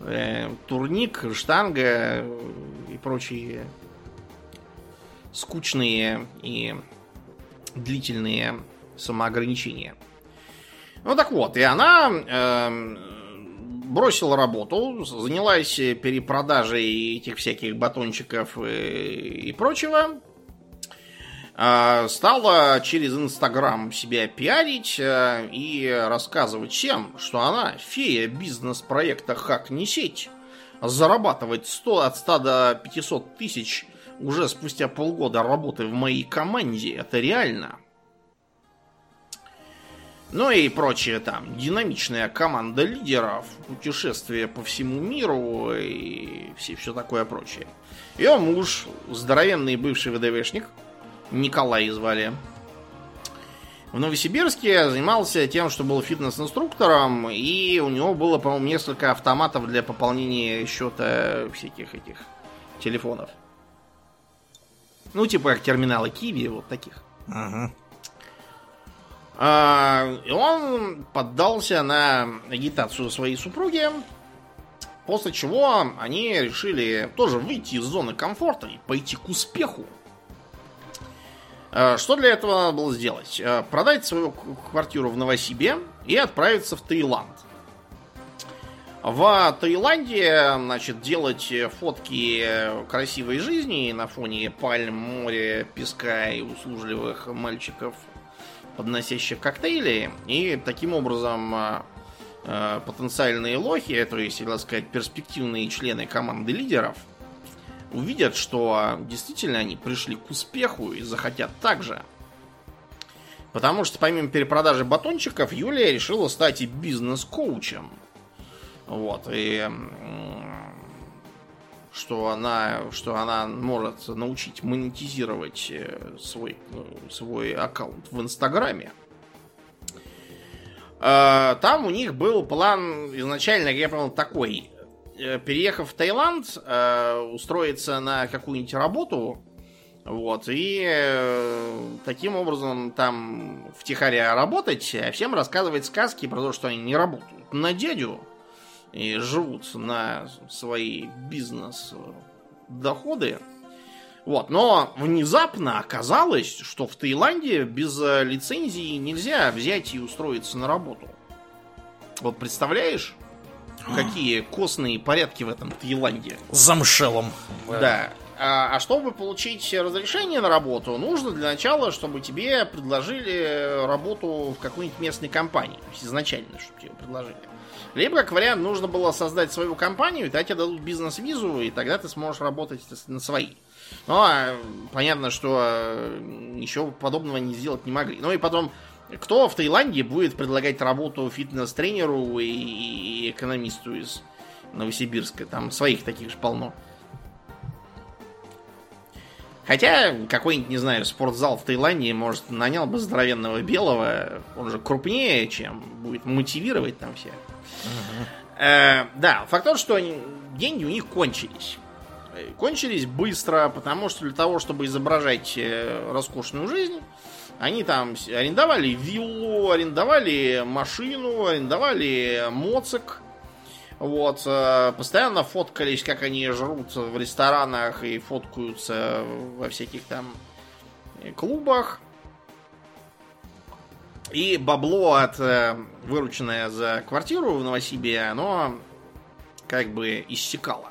э, турник, штанга и прочие скучные и длительные самоограничения. Ну так вот, и она э, бросила работу, занялась перепродажей этих всяких батончиков и, и прочего. Э, стала через Инстаграм себя пиарить э, и рассказывать всем, что она фея бизнес-проекта «Хак не сеть». Зарабатывать 100, от 100 до 500 тысяч уже спустя полгода работы в моей команде, это реально. Ну и прочее там. Динамичная команда лидеров, путешествия по всему миру и все, все такое прочее. Ее муж, здоровенный бывший ВДВшник, Николай звали, в Новосибирске занимался тем, что был фитнес-инструктором, и у него было, по-моему, несколько автоматов для пополнения счета всяких этих телефонов. Ну, типа как терминалы Киви, вот таких. Ага. А, и он поддался на агитацию своей супруги, после чего они решили тоже выйти из зоны комфорта и пойти к успеху. А, что для этого надо было сделать? А, продать свою квартиру в Новосибе и отправиться в Таиланд. В Таиланде, значит, делать фотки красивой жизни на фоне пальм, моря, песка и услужливых мальчиков, подносящих коктейли. И таким образом э, потенциальные лохи, то есть, так сказать, перспективные члены команды лидеров, увидят, что действительно они пришли к успеху и захотят так же. Потому что помимо перепродажи батончиков, Юлия решила стать и бизнес-коучем – вот, и что она, что она может научить монетизировать э, свой, э, свой аккаунт в Инстаграме. А, там у них был план изначально, я понял, такой. Э, переехав в Таиланд, устроиться на какую-нибудь работу, вот, и таким образом там втихаря работать, а всем рассказывать сказки про то, что они не работают. На дядю, и живут на свои бизнес-доходы. Вот, но внезапно оказалось, что в Таиланде без э, лицензии нельзя взять и устроиться на работу. Вот представляешь, какие костные порядки в этом Таиланде? Замшелом. Да. А, а чтобы получить разрешение на работу, нужно для начала, чтобы тебе предложили работу в какой-нибудь местной компании. То есть изначально, чтобы тебе предложили. Либо, как вариант, нужно было создать свою компанию, и тогда тебе дадут бизнес-визу, и тогда ты сможешь работать на свои. Ну, а понятно, что э, ничего подобного не сделать не могли. Ну и потом, Кто в Таиланде будет предлагать работу фитнес-тренеру и, экономисту из Новосибирска? Там своих таких же полно. Хотя какой-нибудь, не знаю, спортзал в Таиланде, может, нанял бы здоровенного белого, он же крупнее, чем будет мотивировать там всех. Угу. Э, да, факт тот, что они, деньги у них кончились. Кончились быстро, потому что для того, чтобы изображать э, роскошную жизнь, они там арендовали виллу, арендовали машину, арендовали моцик, вот, э, постоянно фоткались, как они жрут в ресторанах и фоткаются во всяких там клубах. И бабло от э, вырученное за квартиру в Новосибе, оно как бы иссякало.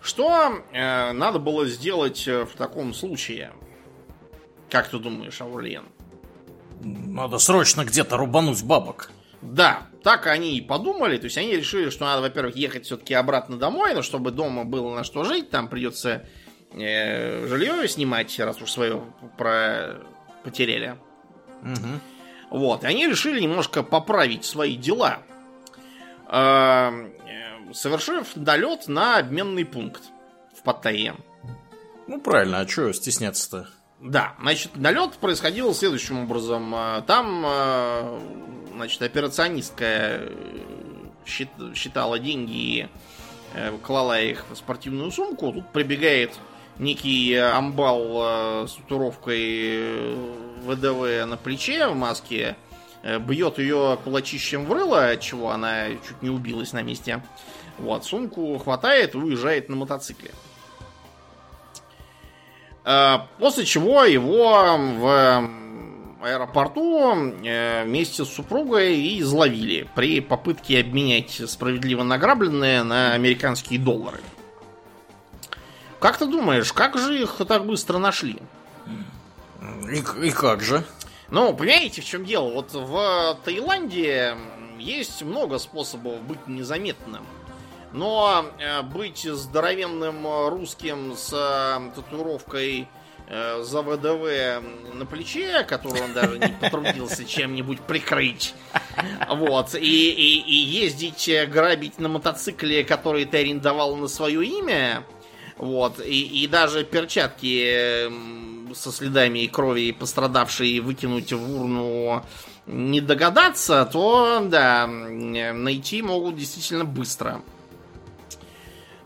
Что э, надо было сделать в таком случае? Как ты думаешь, Аурлиен? Надо срочно где-то рубануть бабок. Да, так они и подумали. То есть они решили, что надо, во-первых, ехать все-таки обратно домой, но чтобы дома было на что жить, там придется э, жилье снимать, раз уж свое про потеряли. Угу. Вот. И они решили немножко поправить свои дела, э, совершив долет на обменный пункт в Паттайе. Ну правильно, а что стесняться-то? Да, значит, налет происходил следующим образом. Э, там э, значит, операционистка э, считала деньги и э, клала их в спортивную сумку. Тут прибегает некий амбал с татуировкой ВДВ на плече в маске, бьет ее кулачищем в рыло, от чего она чуть не убилась на месте. Вот, сумку хватает и уезжает на мотоцикле. После чего его в аэропорту э, вместе с супругой и изловили при попытке обменять справедливо награбленное на американские доллары. Как ты думаешь, как же их так быстро нашли? И, и как же? Ну, понимаете, в чем дело? Вот в Таиланде есть много способов быть незаметным. Но э, быть здоровенным русским с э, татуировкой Э, за ВДВ на плече, который он даже не потрудился чем-нибудь прикрыть. Вот. И, и, и ездить э, грабить на мотоцикле, который ты арендовал на свое имя. Вот. И, и даже перчатки со следами крови пострадавшие выкинуть в урну не догадаться, то да, найти могут действительно быстро.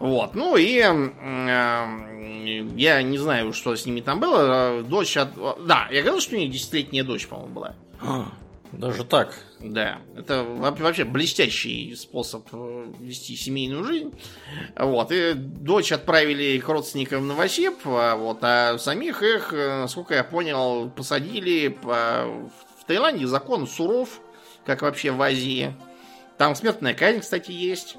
Вот, ну и э, я не знаю, что с ними там было. Дочь от... Да, я говорил, что у них десятилетняя дочь, по-моему, была. А, даже так? Да, это вообще блестящий способ э, вести семейную жизнь. Вот, и дочь отправили к родственникам в Новосиб, а вот, а самих их, э, насколько я понял, посадили в Таиланде закон суров, как вообще в Азии. Там смертная казнь, кстати, есть.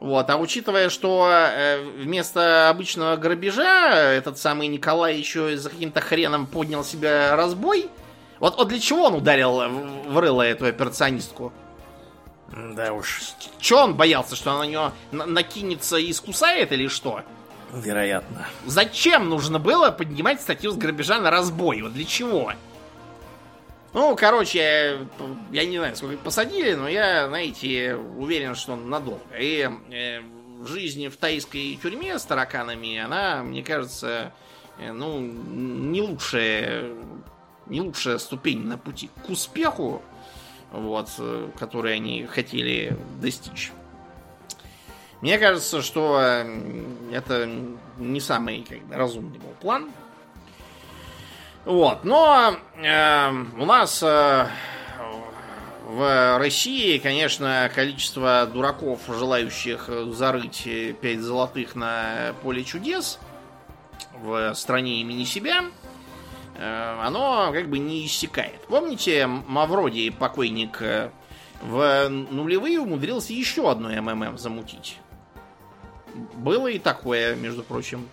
Вот, а учитывая, что э, вместо обычного грабежа этот самый Николай еще за каким-то хреном поднял себе разбой, вот, вот для чего он ударил в, рыло эту операционистку? Да уж. Че он боялся, что она на нее накинется и искусает или что? Вероятно. Зачем нужно было поднимать статью с грабежа на разбой? Вот для чего? Ну, короче, я не знаю, сколько посадили, но я, знаете, уверен, что надолго. И э, жизнь в тайской тюрьме с тараканами, она, мне кажется, э, ну, не лучшая, не лучшая ступень на пути к успеху, вот, э, который они хотели достичь. Мне кажется, что э, это не самый как разумный был план. Вот, но э, у нас э, в России, конечно, количество дураков, желающих зарыть 5 золотых на поле чудес в стране имени себя, э, оно как бы не иссякает. Помните, Мавроди, покойник, э, в нулевые умудрился еще одно МММ замутить? Было и такое, между прочим.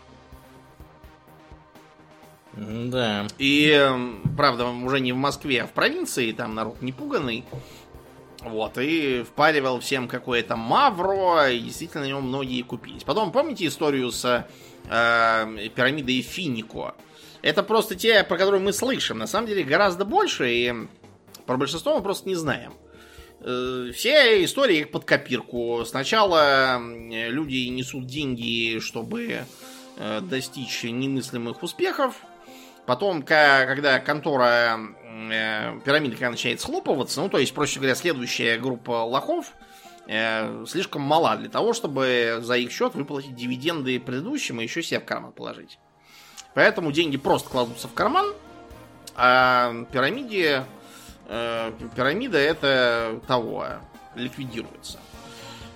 Да. И, правда, уже не в Москве, а в провинции, там народ не пуганный. Вот, и впаривал всем какое-то Мавро, и действительно на него многие купились. Потом, помните историю с э, пирамидой Финико? Это просто те, про которые мы слышим. На самом деле гораздо больше, и про большинство мы просто не знаем. Э, все истории под копирку. Сначала люди несут деньги, чтобы э, достичь немыслимых успехов. Потом, когда контора э, пирамиды когда начинает схлопываться, ну, то есть, проще говоря, следующая группа лохов слишком мала для того, чтобы за их счет выплатить дивиденды предыдущим и еще себе в карман положить. Поэтому деньги просто кладутся в карман, а пирамиде э, пирамида это того, ликвидируется.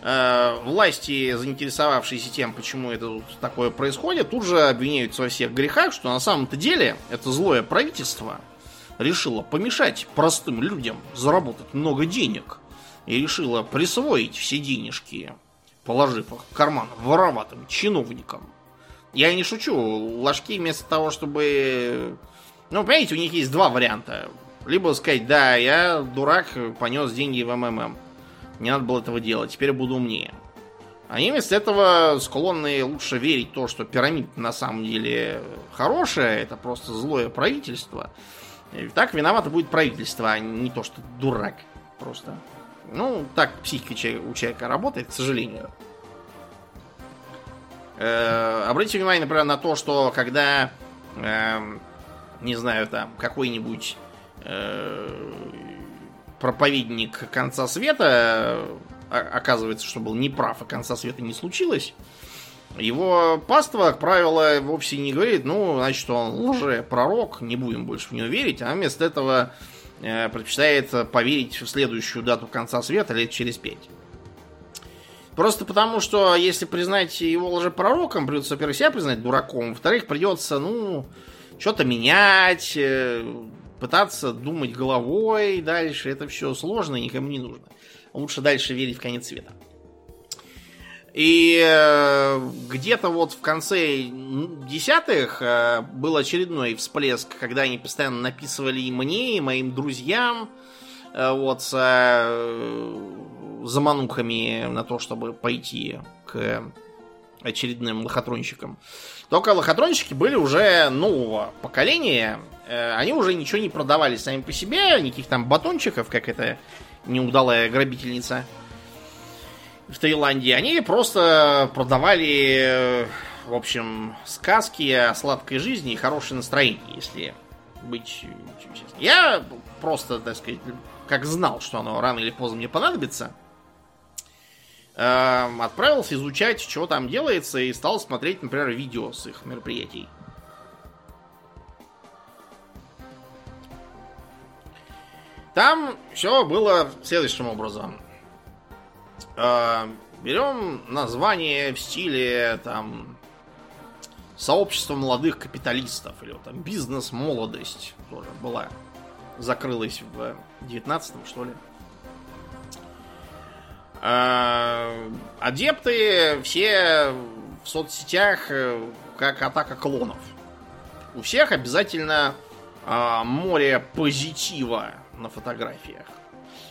Э, власти, заинтересовавшиеся тем, почему это такое происходит, тут же обвиняются во всех грехах, что на самом-то деле это злое правительство решило помешать простым людям заработать много денег и решило присвоить все денежки, положив их в карман вороватым чиновникам. Я не шучу, ложки вместо того, чтобы... Ну, понимаете, у них есть два варианта. Либо сказать, да, я дурак, понес деньги в МММ. Не надо было этого делать, теперь буду умнее. Они вместо этого склонны лучше верить в то, что пирамид на самом деле хорошая, это просто злое правительство. И так виновато будет правительство, а не то, что дурак просто. Ну, так психика у человека работает, к сожалению. Э, обратите внимание, например, на то, что когда, э, не знаю, там, какой-нибудь э, проповедник конца света оказывается, что был неправ, а конца света не случилось, его паства, как правило, вовсе не говорит, ну, значит, он лже-пророк, не будем больше в него верить, а вместо этого э, предпочитает поверить в следующую дату конца света лет через пять. Просто потому, что если признать его лжепророком, придется, во-первых, себя признать дураком, во-вторых, придется, ну, что-то менять, э, пытаться думать головой дальше. Это все сложно и никому не нужно. Лучше дальше верить в конец света. И э, где-то вот в конце десятых э, был очередной всплеск, когда они постоянно написывали и мне, и моим друзьям, вот, заманухами на то, чтобы пойти к очередным лохотронщикам. Только лохотронщики были уже нового поколения. Э, они уже ничего не продавали сами по себе, никаких там батончиков, как эта неудалая грабительница в Таиланде. Они просто продавали, в общем, сказки о сладкой жизни и хорошее настроение, если быть честным. Я просто, так сказать, как знал, что оно рано или поздно мне понадобится – Эм, отправился изучать, что там делается, и стал смотреть, например, видео с их мероприятий. Там все было следующим образом. Э, берем название в стиле там сообщество молодых капиталистов или там бизнес-молодость тоже была. Закрылась в 19 что ли. А, адепты все в соцсетях э, как атака клонов. У всех обязательно а, море позитива на фотографиях.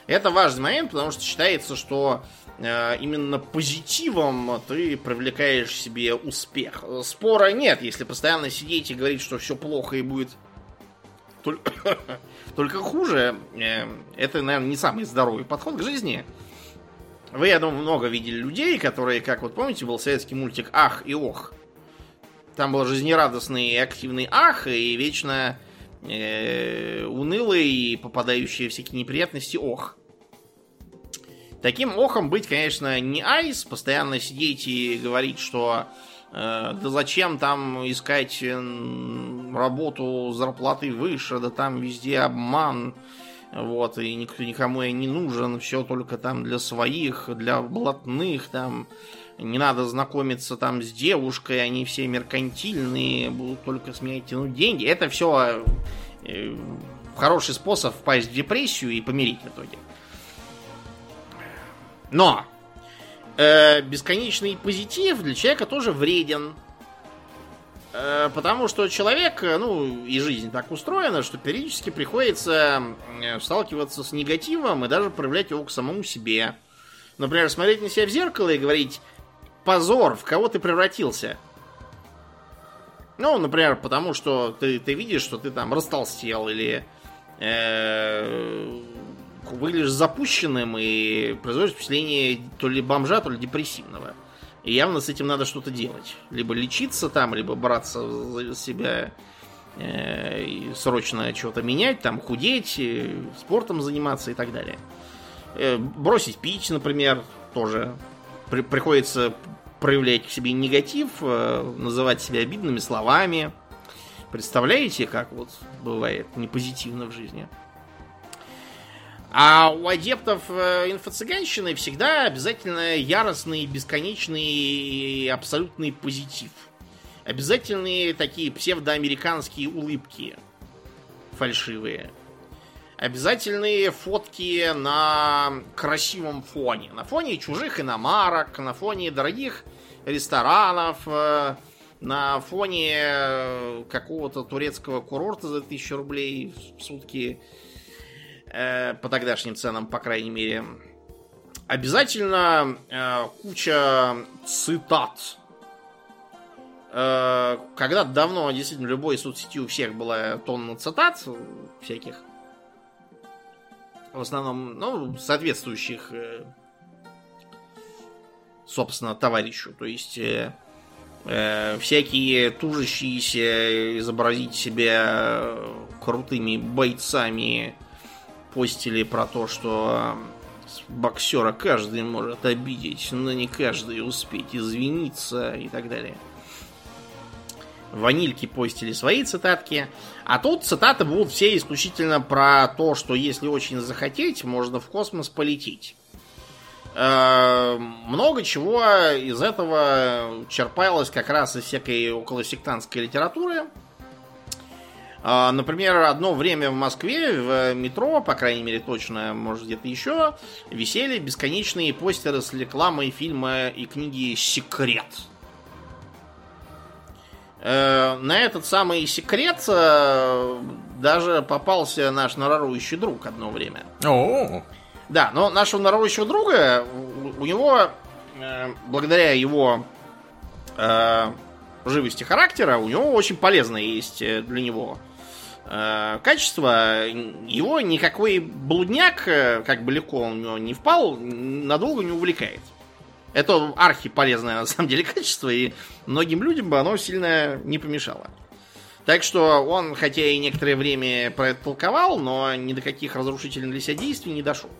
Это важный момент, потому что считается, что э, именно позитивом ты привлекаешь себе успех. Спора нет, если постоянно сидеть и говорить, что все плохо и будет только, только хуже, э, это, наверное, не самый здоровый подход к жизни. Вы, я думаю, много видели людей, которые, как вот помните, был советский мультик «Ах и ох». Там был жизнерадостный и активный ах, и вечно э, унылый и попадающий в всякие неприятности ох. Таким охом быть, конечно, не айс, постоянно сидеть и говорить, что э, да зачем там искать работу зарплатой выше, да там везде обман, вот, и никто никому я не нужен, все только там для своих, для блатных, там, не надо знакомиться там с девушкой, они все меркантильные, будут только с меня тянуть деньги. Это все э, хороший способ впасть в депрессию и помирить в итоге. Но э, бесконечный позитив для человека тоже вреден. Э, потому что человек, э, ну, и жизнь так устроена, что периодически приходится э, сталкиваться с негативом и даже проявлять его к самому себе. Например, смотреть на себя в зеркало и говорить «Позор, в кого ты превратился?» Ну, например, потому что ты, ты видишь, что ты там растолстел или э, выглядишь запущенным и производишь впечатление то ли бомжа, то ли депрессивного. И явно с этим надо что-то делать. Либо лечиться там, либо браться за себя э, и срочно чего-то менять, там худеть, э, спортом заниматься и так далее. Э, бросить пить, например, тоже при, приходится проявлять к себе негатив, э, называть себя обидными словами. Представляете, как вот бывает непозитивно в жизни? А у адептов э, инфо-цыганщины всегда обязательно яростный, бесконечный и абсолютный позитив. Обязательные такие псевдоамериканские улыбки фальшивые. Обязательные фотки на красивом фоне. На фоне чужих иномарок, на фоне дорогих ресторанов, э, на фоне э, какого-то турецкого курорта за тысячу рублей в сутки Э, по тогдашним ценам, по крайней мере. Обязательно куча цитат. Э, когда давно, действительно, любой соцсети у всех была тонна цитат всяких. В основном, ну, соответствующих, э, собственно, товарищу. То есть... Э, э, всякие тужащиеся изобразить себя крутыми бойцами постили про то, что боксера каждый может обидеть, но не каждый успеть извиниться и так далее. Ванильки постили свои цитатки. А тут цитаты будут все исключительно про то, что если очень захотеть, можно в космос полететь. Э, много чего из этого черпалось как раз из всякой околосектантской литературы. А, например, одно время в Москве в метро, по крайней мере точно, может где-то еще, висели бесконечные постеры с рекламой фильма и книги «Секрет». Э, на этот самый секрет э, даже попался наш норующий друг одно время. О, Да, но нашего норующего друга, у него, э, благодаря его живости характера, у него очень полезное есть для него качество, его никакой блудняк, как бы легко он у него не впал, надолго не увлекает. Это архи полезное на самом деле качество, и многим людям бы оно сильно не помешало. Так что он, хотя и некоторое время про это толковал, но ни до каких разрушительных для себя действий не дошел.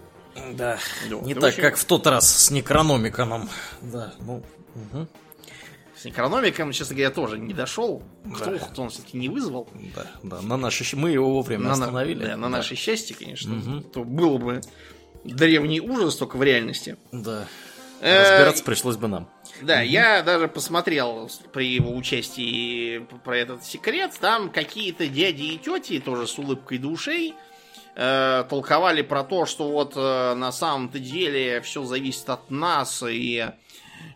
Да, вот. не так, общем... как в тот раз с Некрономиконом. Да, ну, угу. С Некрономиком, честно говоря, тоже не дошел. Да. кто он все-таки не вызвал. Да, да. На наше, мы его вовремя на, остановили. Да, на да. наше счастье, конечно. Угу. То было бы древний ужас только в реальности. Да. Э, Разбираться пришлось бы нам. Да, я даже посмотрел при его участии про этот секрет. Там какие-то дяди и тети, тоже с улыбкой душей, э, толковали про то, что вот э, на самом-то деле все зависит от нас, и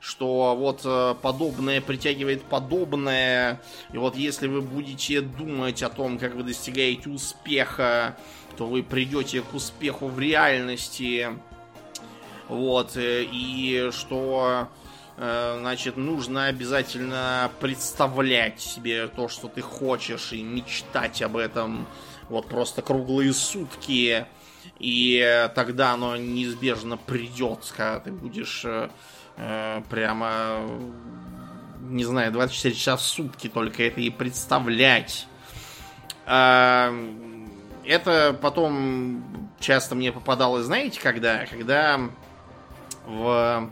что вот э, подобное притягивает подобное, и вот если вы будете думать о том, как вы достигаете успеха, то вы придете к успеху в реальности, вот, э, и что э, значит, нужно обязательно представлять себе то, что ты хочешь, и мечтать об этом вот просто круглые сутки, и тогда оно неизбежно придет, когда ты будешь э, прямо, не знаю, 24 часа в сутки только это и представлять. Э, это потом часто мне попадалось, знаете, когда? Когда в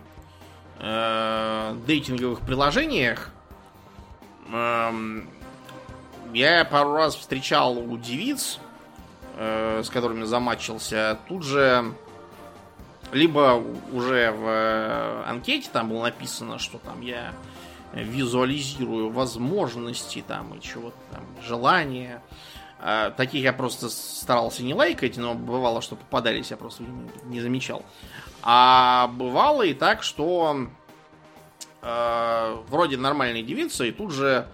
э, дейтинговых приложениях э, я пару раз встречал у девиц, э, с которыми замачился, тут же либо уже в э, анкете там было написано, что там я визуализирую возможности там и чего-то там, желания. А, таких я просто старался не лайкать, но бывало, что попадались, я просто не замечал. А бывало и так, что э, вроде нормальная девица, и тут же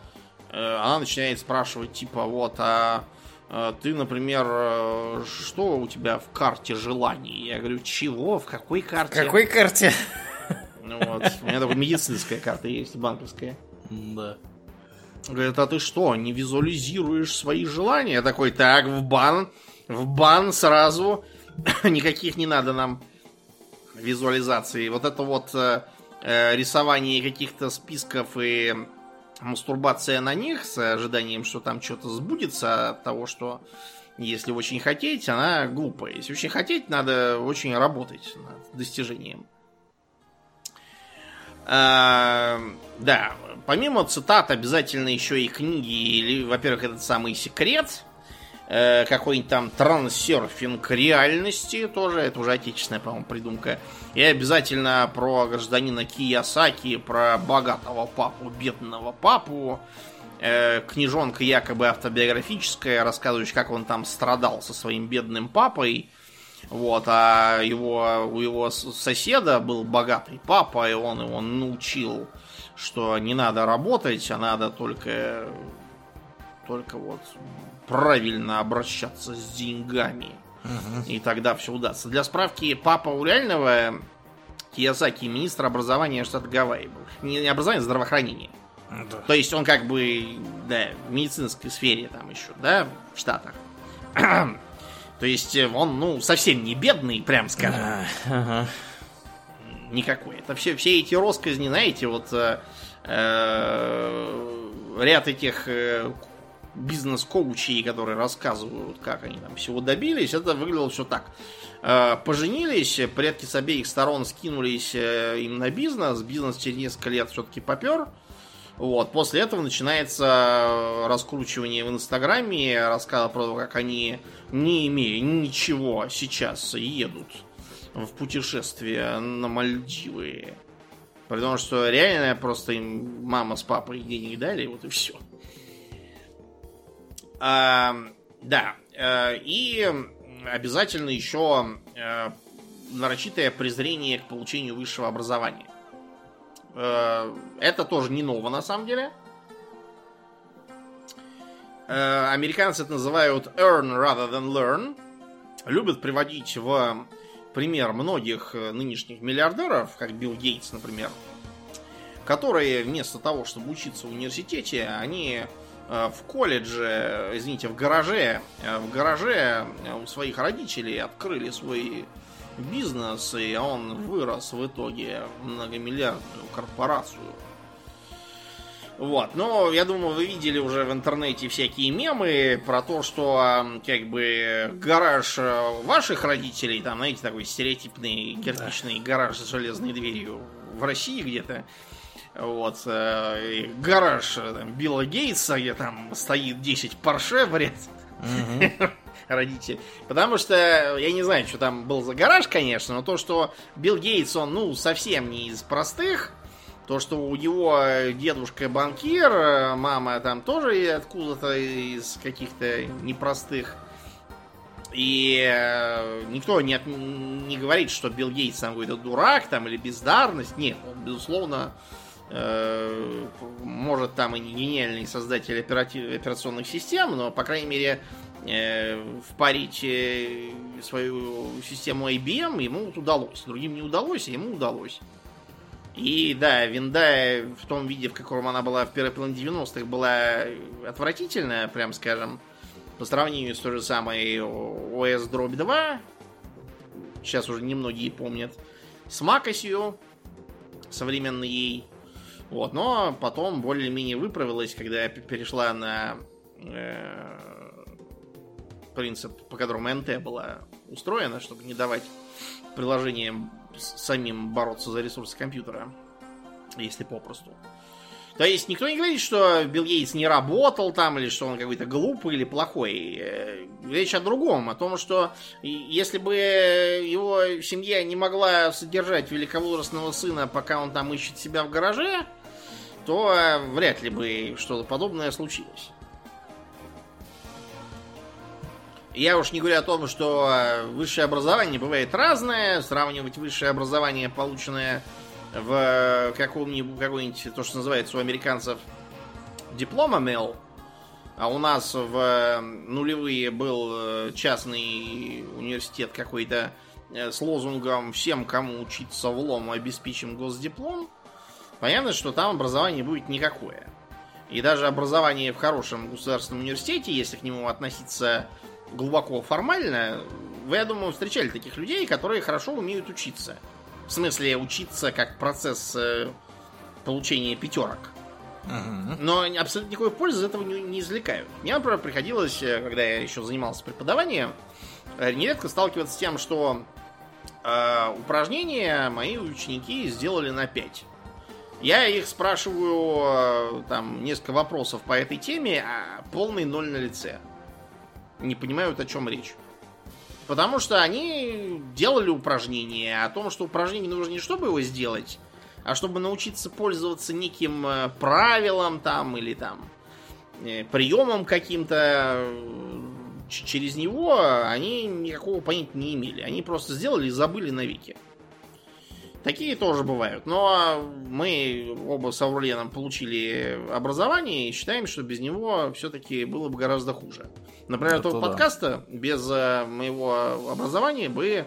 э, она начинает спрашивать, типа, вот, а а, ты, например, э, что у тебя в карте желаний? Я говорю, чего? В какой карте? В какой карте? Ну вот, у меня такая медицинская карта есть, банковская. Да. Говорит, а ты что, не визуализируешь свои желания? Я такой, так, в бан, в бан сразу. Никаких не надо нам визуализации. Вот это вот э, э, рисование каких-то списков и мастурбация на них с ожиданием, что там что-то сбудется от того, что если очень хотеть, она глупая. Если очень хотеть, надо очень работать над достижением. А, да, помимо цитат, обязательно еще и книги, или, во-первых, этот самый секрет, э, какой-нибудь там трансерфинг реальности, тоже, это уже отечественная, по-моему, придумка. И обязательно про гражданина Киясаки, про богатого папу, бедного папу, э, книжонка якобы автобиографическая, рассказывающая, как он там страдал со своим бедным папой, вот, а его, у его соседа был богатый папа, и он его научил, что не надо работать, а надо только, только вот правильно обращаться с деньгами. Угу. И тогда все удастся. Для справки, папа у реального Киосаки министр образования штата Гавайи был. Не образование, а здравоохранение. Да. То есть он как бы, да, в медицинской сфере там еще, да, в Штатах. То есть э, он, ну, совсем не бедный, прям скажем. ага. Никакой. Это все, все эти росказни, знаете, вот э, э, ряд этих э, бизнес-коучей, которые рассказывают, как они там всего добились, это выглядело все так. Э, поженились, предки с обеих сторон скинулись э, им на бизнес, бизнес через несколько лет все-таки попер. Вот. После этого начинается раскручивание в Инстаграме, рассказа про то, как они, не имея ничего, сейчас едут в путешествие на Мальдивы. Потому что реально просто им мама с папой денег дали, вот и все. А, да. Э, и обязательно еще э, нарочитое презрение к получению высшего образования. Э, это тоже не ново на самом деле. Американцы это называют earn rather than learn. Любят приводить в пример многих нынешних миллиардеров, как Билл Гейтс, например, которые вместо того, чтобы учиться в университете, они в колледже, извините, в гараже, в гараже у своих родителей открыли свой бизнес, и он вырос в итоге в многомиллиардную корпорацию. Вот, но я думаю, вы видели уже в интернете всякие мемы про то, что как бы гараж э, ваших родителей, там, знаете, такой стереотипный кирпичный да. гараж с железной дверью в России где-то. Вот, э, гараж э, там, Билла Гейтса, где там стоит 10 Порше в ряд. Угу. родители. Потому что, я не знаю, что там был за гараж, конечно, но то, что Билл Гейтс, он, ну, совсем не из простых, то, что у него дедушка банкир, мама там тоже откуда-то из каких-то непростых. И э, никто не, не говорит, что Билл Гейтс там какой-то дурак там или бездарность. Нет, он, безусловно, э, может там и не гениальный создатель оператив, операционных систем, но, по крайней мере, Э, впарить э, свою систему IBM ему вот удалось. Другим не удалось, а ему удалось. И да, винда в том виде, в каком она была в первой половине 90-х, была отвратительная, прям скажем, по сравнению с той же самой OS Drop 2. Сейчас уже немногие помнят. С Макосью, современной ей. Вот, но потом более-менее выправилась, когда я перешла на э, принцип, по которому НТ была устроена, чтобы не давать приложениям самим бороться за ресурсы компьютера, если попросту. То есть никто не говорит, что Билл Гейтс не работал там, или что он какой-то глупый или плохой. Э, речь о другом, о том, что если бы его семья не могла содержать великовозрастного сына, пока он там ищет себя в гараже, то э, вряд ли бы что-то подобное случилось. Я уж не говорю о том, что э, высшее образование бывает разное. Сравнивать высшее образование, полученное в каком-нибудь, какой-нибудь, то, что называется у американцев диплома мел, а у нас в э, нулевые был э, частный университет какой-то с лозунгом «Всем, кому учиться в лом, обеспечим госдиплом», понятно, что там образование будет никакое. И даже образование в хорошем государственном университете, если к нему относиться глубоко формально, вы, я думаю, встречали таких людей, которые хорошо умеют учиться. В смысле, учиться как процесс э, получения пятерок. Но абсолютно никакой пользы из этого не, не извлекают. Мне, например, приходилось, э, когда я еще занимался преподаванием, э, нередко сталкиваться с тем, что э, упражнения мои ученики сделали на 5. Я их спрашиваю э, там несколько вопросов по этой теме, а полный ноль на лице. Не понимают, о чем речь. Потому что они делали упражнение о том, что упражнение нужно не чтобы его сделать, а чтобы научиться пользоваться неким э, правилом там или там э, приемом каким-то через него, они никакого понятия не имели. Они просто сделали и забыли навеки. Такие тоже бывают. Но мы оба с Ауреленом получили образование и считаем, что без него все-таки было бы гораздо хуже. Например, этого да. подкаста без э, моего образования бы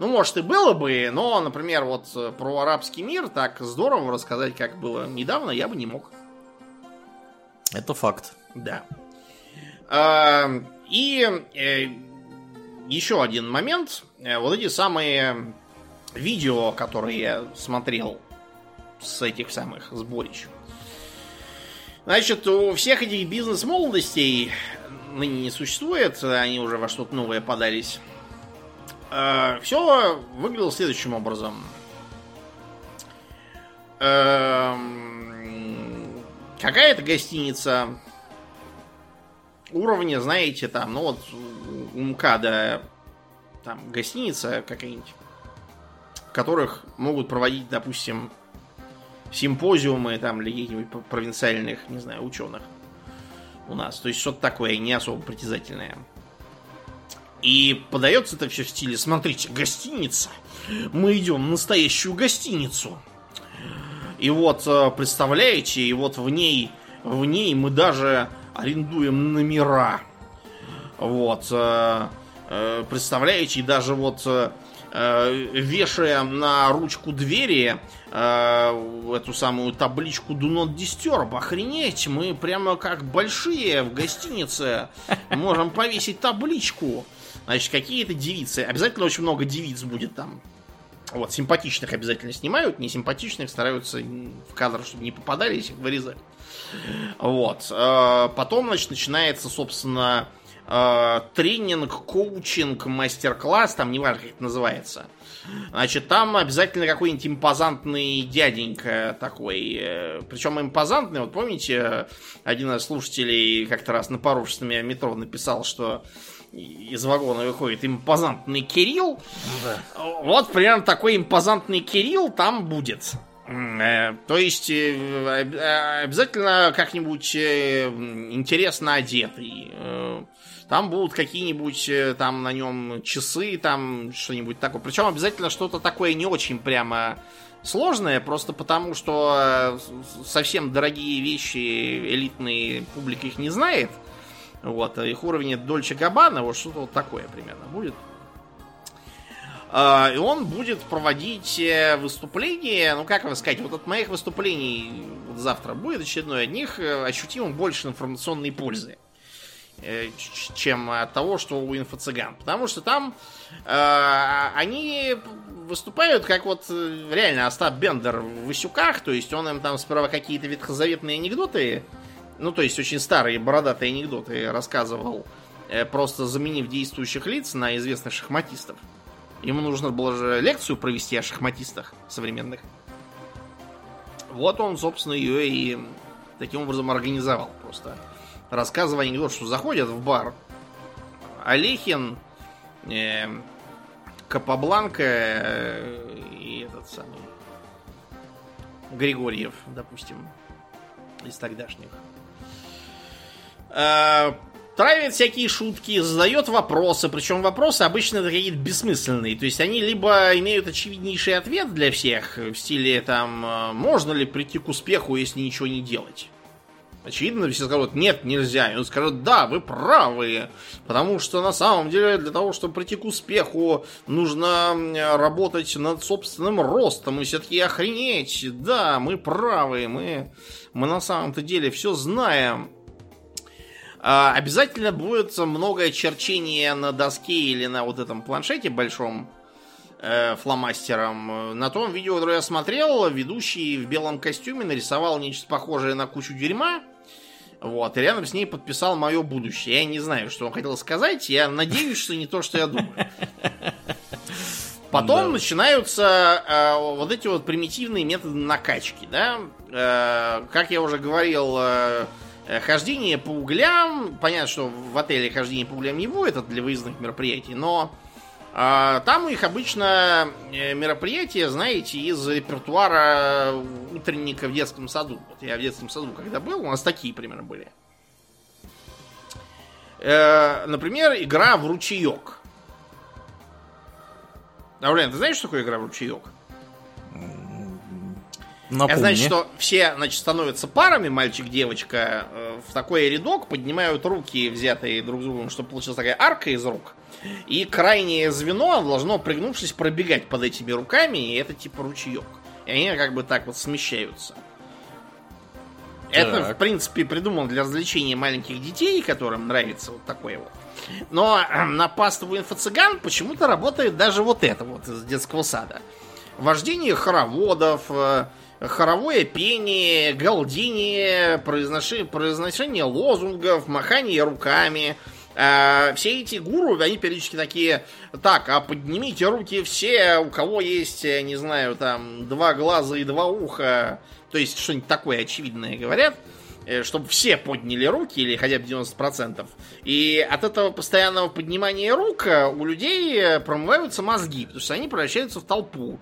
ну, может, и было бы, но, например, вот э, про арабский мир так здорово рассказать, как было недавно, я бы не мог. Это факт. Да. А, и э, еще один момент. Вот эти самые видео, которые я смотрел с этих самых сборищ. Значит, у всех этих бизнес-молодостей ныне не существует, они уже во что-то новое подались. Э, все выглядело следующим образом. Эм, какая-то гостиница уровня, знаете, там, ну вот у МКАДа там гостиница какая-нибудь, которых могут проводить, допустим, симпозиумы там для каких-нибудь провинциальных, не знаю, ученых у нас. То есть что-то такое не особо притязательное. И подается это все в стиле, смотрите, гостиница. Мы идем в настоящую гостиницу. И вот, э, представляете, и вот в ней, в ней мы даже арендуем номера. Вот. Э, э, представляете, и даже вот вешаем на ручку двери эту самую табличку Do Not Disturb. Охренеть, мы прямо как большие в гостинице можем повесить табличку. Значит, какие-то девицы. Обязательно очень много девиц будет там. Вот, симпатичных обязательно снимают, не симпатичных стараются в кадр, чтобы не попадались, их вырезать. Вот. Э, потом, значит, начинается, собственно, э, тренинг, коучинг, мастер-класс, там неважно, как это называется. Значит, там обязательно какой-нибудь импозантный дяденька такой. Э, Причем импозантный, вот помните, один из слушателей как-то раз на меня метро написал, что из вагона выходит импозантный Кирилл. Да. Вот примерно такой импозантный Кирилл там будет. Э, то есть э, обязательно как-нибудь э, интересно одетый. Там будут какие-нибудь там на нем часы, там что-нибудь такое. Причем обязательно что-то такое не очень прямо сложное, просто потому что совсем дорогие вещи элитные публика их не знает. Вот, их уровень Дольче Габана, вот что-то вот такое примерно будет. А, и он будет проводить э, выступления, ну как вам сказать, вот от моих выступлений завтра будет очередное, от них э, ощутимо больше информационной пользы, э, чем от того, что у инфо-цыган. Потому что там э, они выступают как вот реально Остап Бендер в Васюках, то есть он им там сперва какие-то ветхозаветные анекдоты ну, то есть очень старые бородатые анекдоты рассказывал, э, просто заменив действующих лиц на известных шахматистов. Ему нужно было же лекцию провести о шахматистах современных. Вот он, собственно, ее и таким образом организовал. Просто рассказывая анекдот, что заходят в бар Олехин, э, Капабланка э, и этот самый Григорьев, допустим, из тогдашних. Э, травит всякие шутки, задает вопросы, причем вопросы обычно какие-то бессмысленные. То есть они либо имеют очевиднейший ответ для всех, в стиле там, можно ли прийти к успеху, если ничего не делать? Очевидно, все скажут, нет, нельзя. И он скажет, да, вы правы. Потому что на самом деле для того, чтобы прийти к успеху, нужно работать над собственным ростом. И все-таки охренеть. Да, мы правы. Мы, мы на самом-то деле все знаем. А, обязательно будет многое черчение на доске или на вот этом планшете большом э, фломастером. На том видео, которое я смотрел, ведущий в белом костюме нарисовал нечто похожее на кучу дерьма вот, и рядом с ней подписал мое будущее. Я не знаю, что он хотел сказать. Я надеюсь, что не то, что я думаю. Потом да. начинаются э, вот эти вот примитивные методы накачки, да. Э, как я уже говорил, э, хождение по углям. Понятно, что в отеле хождение по углям не будет, это для выездных мероприятий, но там у них обычно э, мероприятия, знаете, из репертуара утренника в детском саду. Вот я в детском саду когда был, у нас такие примеры были. Э, например, игра в ручеек. Аурлен, ты знаешь, что такое игра в ручеек? Напомни. Я знаю, что все значит, становятся парами, мальчик-девочка, э, в такой рядок, поднимают руки, взятые друг с другом, чтобы получилась такая арка из рук. И крайнее звено должно, пригнувшись, пробегать под этими руками, и это типа ручеек. И они как бы так вот смещаются. Так. Это, в принципе, придумано для развлечения маленьких детей, которым нравится вот такое вот. Но э, на пастову инфо-цыган почему-то работает даже вот это вот из детского сада. Вождение хороводов, э, хоровое пение, галдение, произношение, произношение лозунгов, махание руками – Э, все эти гуру, они периодически такие, так, а поднимите руки все, у кого есть, не знаю, там, два глаза и два уха, то есть что-нибудь такое очевидное говорят, э, чтобы все подняли руки, или хотя бы 90%. И от этого постоянного поднимания рук э, у людей промываются мозги, потому что они превращаются в толпу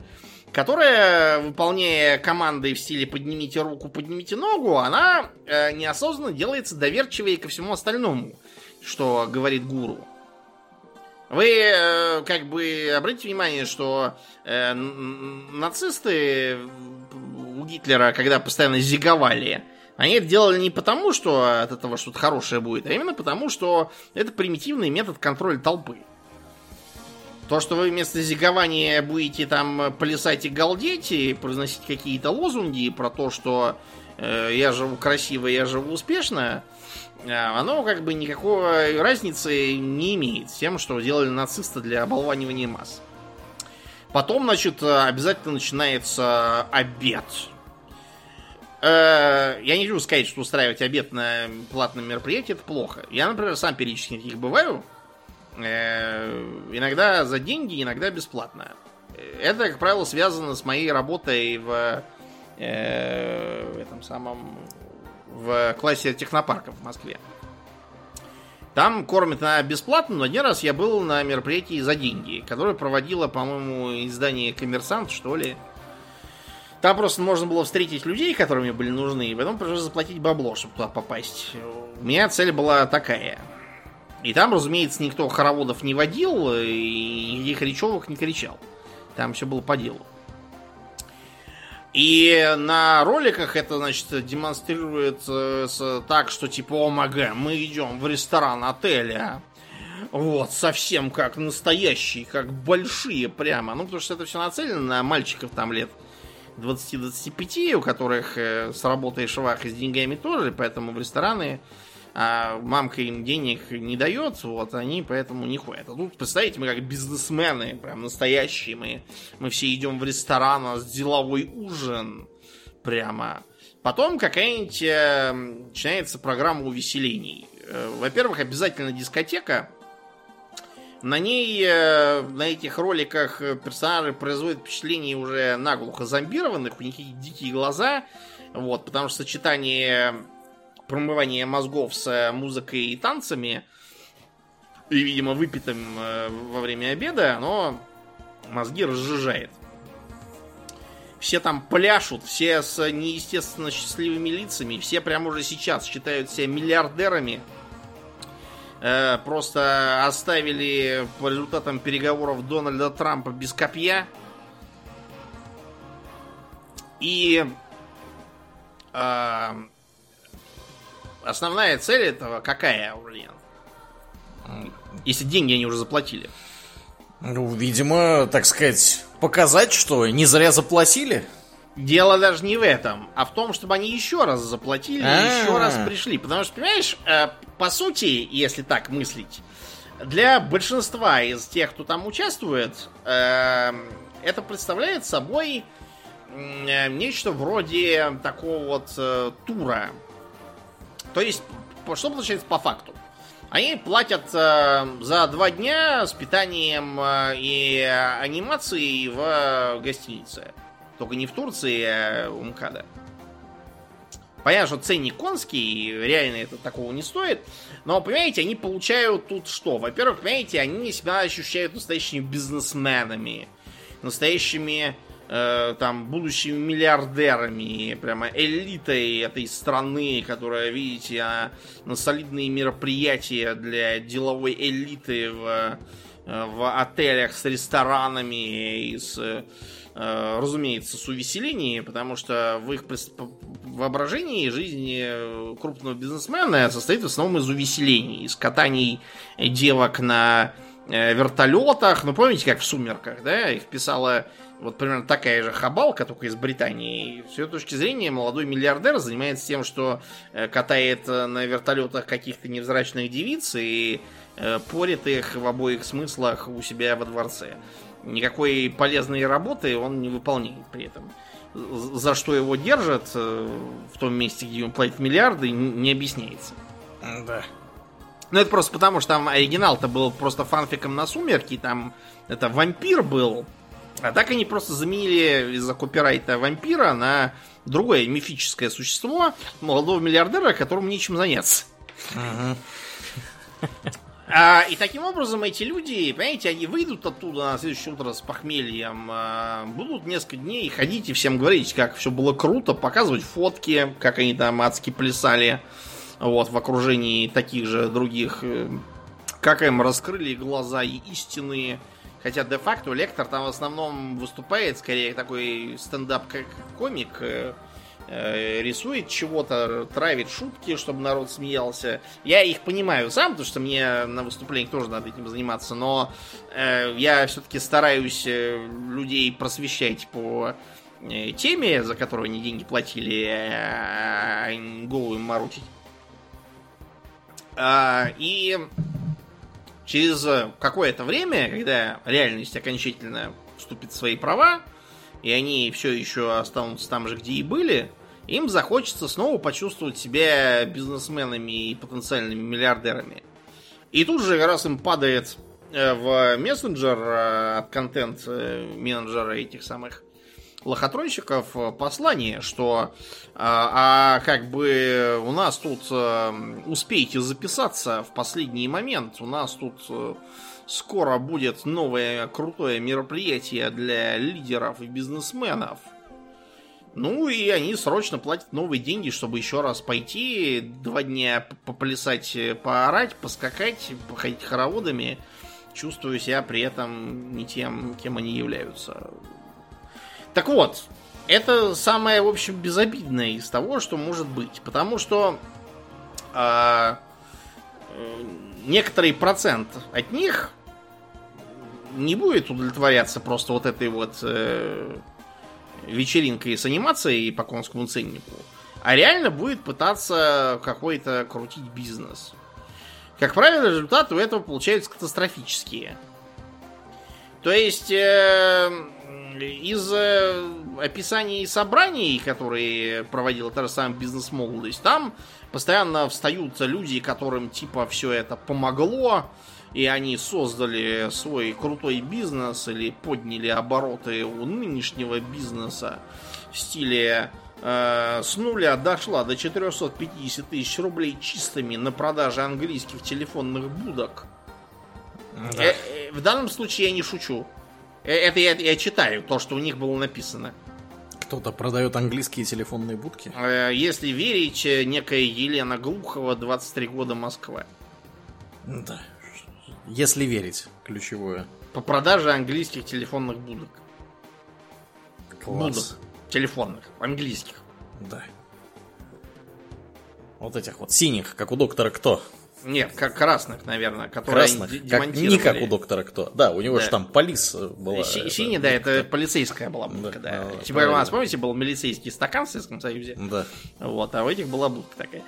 которая, выполняя команды в стиле «поднимите руку, поднимите ногу», она э, неосознанно делается доверчивее ко всему остальному что говорит гуру. Вы э, как бы обратите внимание, что э, нацисты у Гитлера, когда постоянно зиговали, они это делали не потому, что от этого что-то хорошее будет, а именно потому, что это примитивный метод контроля толпы. То, что вы вместо зигования будете там плясать и галдеть, и произносить какие-то лозунги про то, что э, я живу красиво, я живу успешно, а, оно как бы никакой разницы не имеет с тем, что делали нацисты для оболванивания масс. Потом, значит, обязательно начинается обед. Э, я не хочу сказать, что устраивать обед на платном мероприятии это плохо. Я, например, сам периодически таких бываю. Э, иногда за деньги, иногда бесплатно. Это, как правило, связано с моей работой в, э, в этом самом в классе технопарков в Москве. Там кормят на бесплатно, но один раз я был на мероприятии за деньги, которое проводило, по-моему, издание «Коммерсант», что ли. Там просто можно было встретить людей, которые мне были нужны, и потом пришлось заплатить бабло, чтобы туда попасть. У меня цель была такая. И там, разумеется, никто хороводов не водил, и никаких речевок не кричал. Там все было по делу. И на роликах это, значит, демонстрируется так, что типа, омага, мы идем в ресторан отеля. Вот, совсем как настоящие, как большие прямо. Ну, потому что это все нацелено на мальчиков там лет 20-25, у которых э, с работой швах и с деньгами тоже, поэтому в рестораны а мамка им денег не дает, вот они поэтому не ходят. А тут, представляете, мы как бизнесмены, прям настоящие, мы, мы все идем в ресторан, у нас деловой ужин, прямо. Потом какая-нибудь э, начинается программа увеселений. Э, во-первых, обязательно дискотека. На ней, э, на этих роликах персонажи производят впечатление уже наглухо зомбированных, у них дикие глаза, вот, потому что сочетание промывание мозгов с э, музыкой и танцами, и, видимо, выпитым э, во время обеда, оно мозги разжижает. Все там пляшут, все с неестественно счастливыми лицами, все прямо уже сейчас считают себя миллиардерами. Э, просто оставили по результатам переговоров Дональда Трампа без копья. И основная цель этого какая, Аурлиен? Если деньги они уже заплатили. Ну, видимо, так сказать, показать, что не зря заплатили. Дело даже не в этом, а в том, чтобы они еще раз заплатили, А-а-а. еще раз пришли. Потому что, понимаешь, э, по сути, если так мыслить, для большинства из тех, кто там участвует, э, это представляет собой э, нечто вроде такого вот э, тура. То есть, что получается по факту? Они платят э, за два дня с питанием э, и анимацией в э, гостинице. Только не в Турции, а у МКАДа. Понятно, что ценник конский, реально это такого не стоит. Но, понимаете, они получают тут что? Во-первых, понимаете, они себя ощущают настоящими бизнесменами. Настоящими э, там будущими миллиардерами, прямо элитой этой страны, которая, видите, а, на солидные мероприятия для деловой элиты в, э, в отелях с ресторанами и с, э, разумеется, с увеселением, потому что в их воображении жизнь крупного бизнесмена состоит в основном из увеселений, из катаний девок на вертолетах. Ну, помните, как в «Сумерках», да? Их писала вот примерно такая же хабалка, только из Британии. И с ее точки зрения молодой миллиардер занимается тем, что э, катает э, на вертолетах каких-то невзрачных девиц и э, порит их в обоих смыслах у себя во дворце. Никакой полезной работы он не выполняет при этом. За что его держат в том месте, где ему платят миллиарды, не объясняется. Да. Ну, это просто потому, что там оригинал-то был просто фанфиком на сумерки, там это вампир был. А так они просто заменили из-за копирайта вампира на другое мифическое существо, молодого миллиардера, которому нечем заняться. А, и таким образом эти люди, понимаете, они выйдут оттуда на следующее утро с похмельем, а, будут несколько дней ходить и всем говорить, как все было круто, показывать фотки, как они там адски плясали вот, в окружении таких же других, э, как им раскрыли глаза и истинные. Хотя де-факто лектор там в основном выступает скорее такой стендап-комик, э, э, рисует чего-то, травит шутки, чтобы народ смеялся. Я их понимаю сам, потому что мне на выступлениях тоже надо этим заниматься, но э, я все-таки стараюсь э, людей просвещать по теме, за которую они деньги платили, э, а не голову им морочить. А, и через какое-то время, когда реальность окончательно вступит в свои права, и они все еще останутся там же, где и были, им захочется снова почувствовать себя бизнесменами и потенциальными миллиардерами. И тут же раз им падает э, в мессенджер э, от контент-менеджера этих самых лохотронщиков э, послание, что а, а как бы у нас тут э, успейте записаться в последний момент, у нас тут скоро будет новое крутое мероприятие для лидеров и бизнесменов. Ну и они срочно платят новые деньги, чтобы еще раз пойти, два дня поплясать, поорать, поскакать, походить хороводами, чувствуя себя при этом не тем, кем они являются. Так вот, это самое, в общем, безобидное из того, что может быть. Потому что а, э, некоторый процент от них не будет удовлетворяться просто вот этой вот э, вечеринкой с анимацией по конскому ценнику, а реально будет пытаться какой-то крутить бизнес. Как правило, результаты у этого получаются катастрофические. То есть э, из описаний собраний, которые проводила та же самая бизнес-молодость, там постоянно встают люди, которым типа все это помогло, и они создали свой крутой бизнес или подняли обороты у нынешнего бизнеса в стиле э, с нуля дошла до 450 тысяч рублей чистыми на продаже английских телефонных будок. Да. Э, э, в данном случае я не шучу. Э, Это я, я читаю, то, что у них было написано. Кто-то продает английские телефонные будки. Э, Если верить, э, некая Елена Глухова, 23 года, Москва. Да. Если верить, ключевое. По продаже английских телефонных будок. Класс. Будок. Телефонных. Английских. Да. Вот этих вот синих, как у доктора Кто. Нет, как красных, наверное, которые Красных, как, не как у доктора Кто. Да, у него Да. же там полис э, была. Си- Синий, да, это полицейская была будка, Да, да. да, Типа у нас, помните, был милицейский стакан в Советском Союзе? Да. Вот, а у этих была будка такая.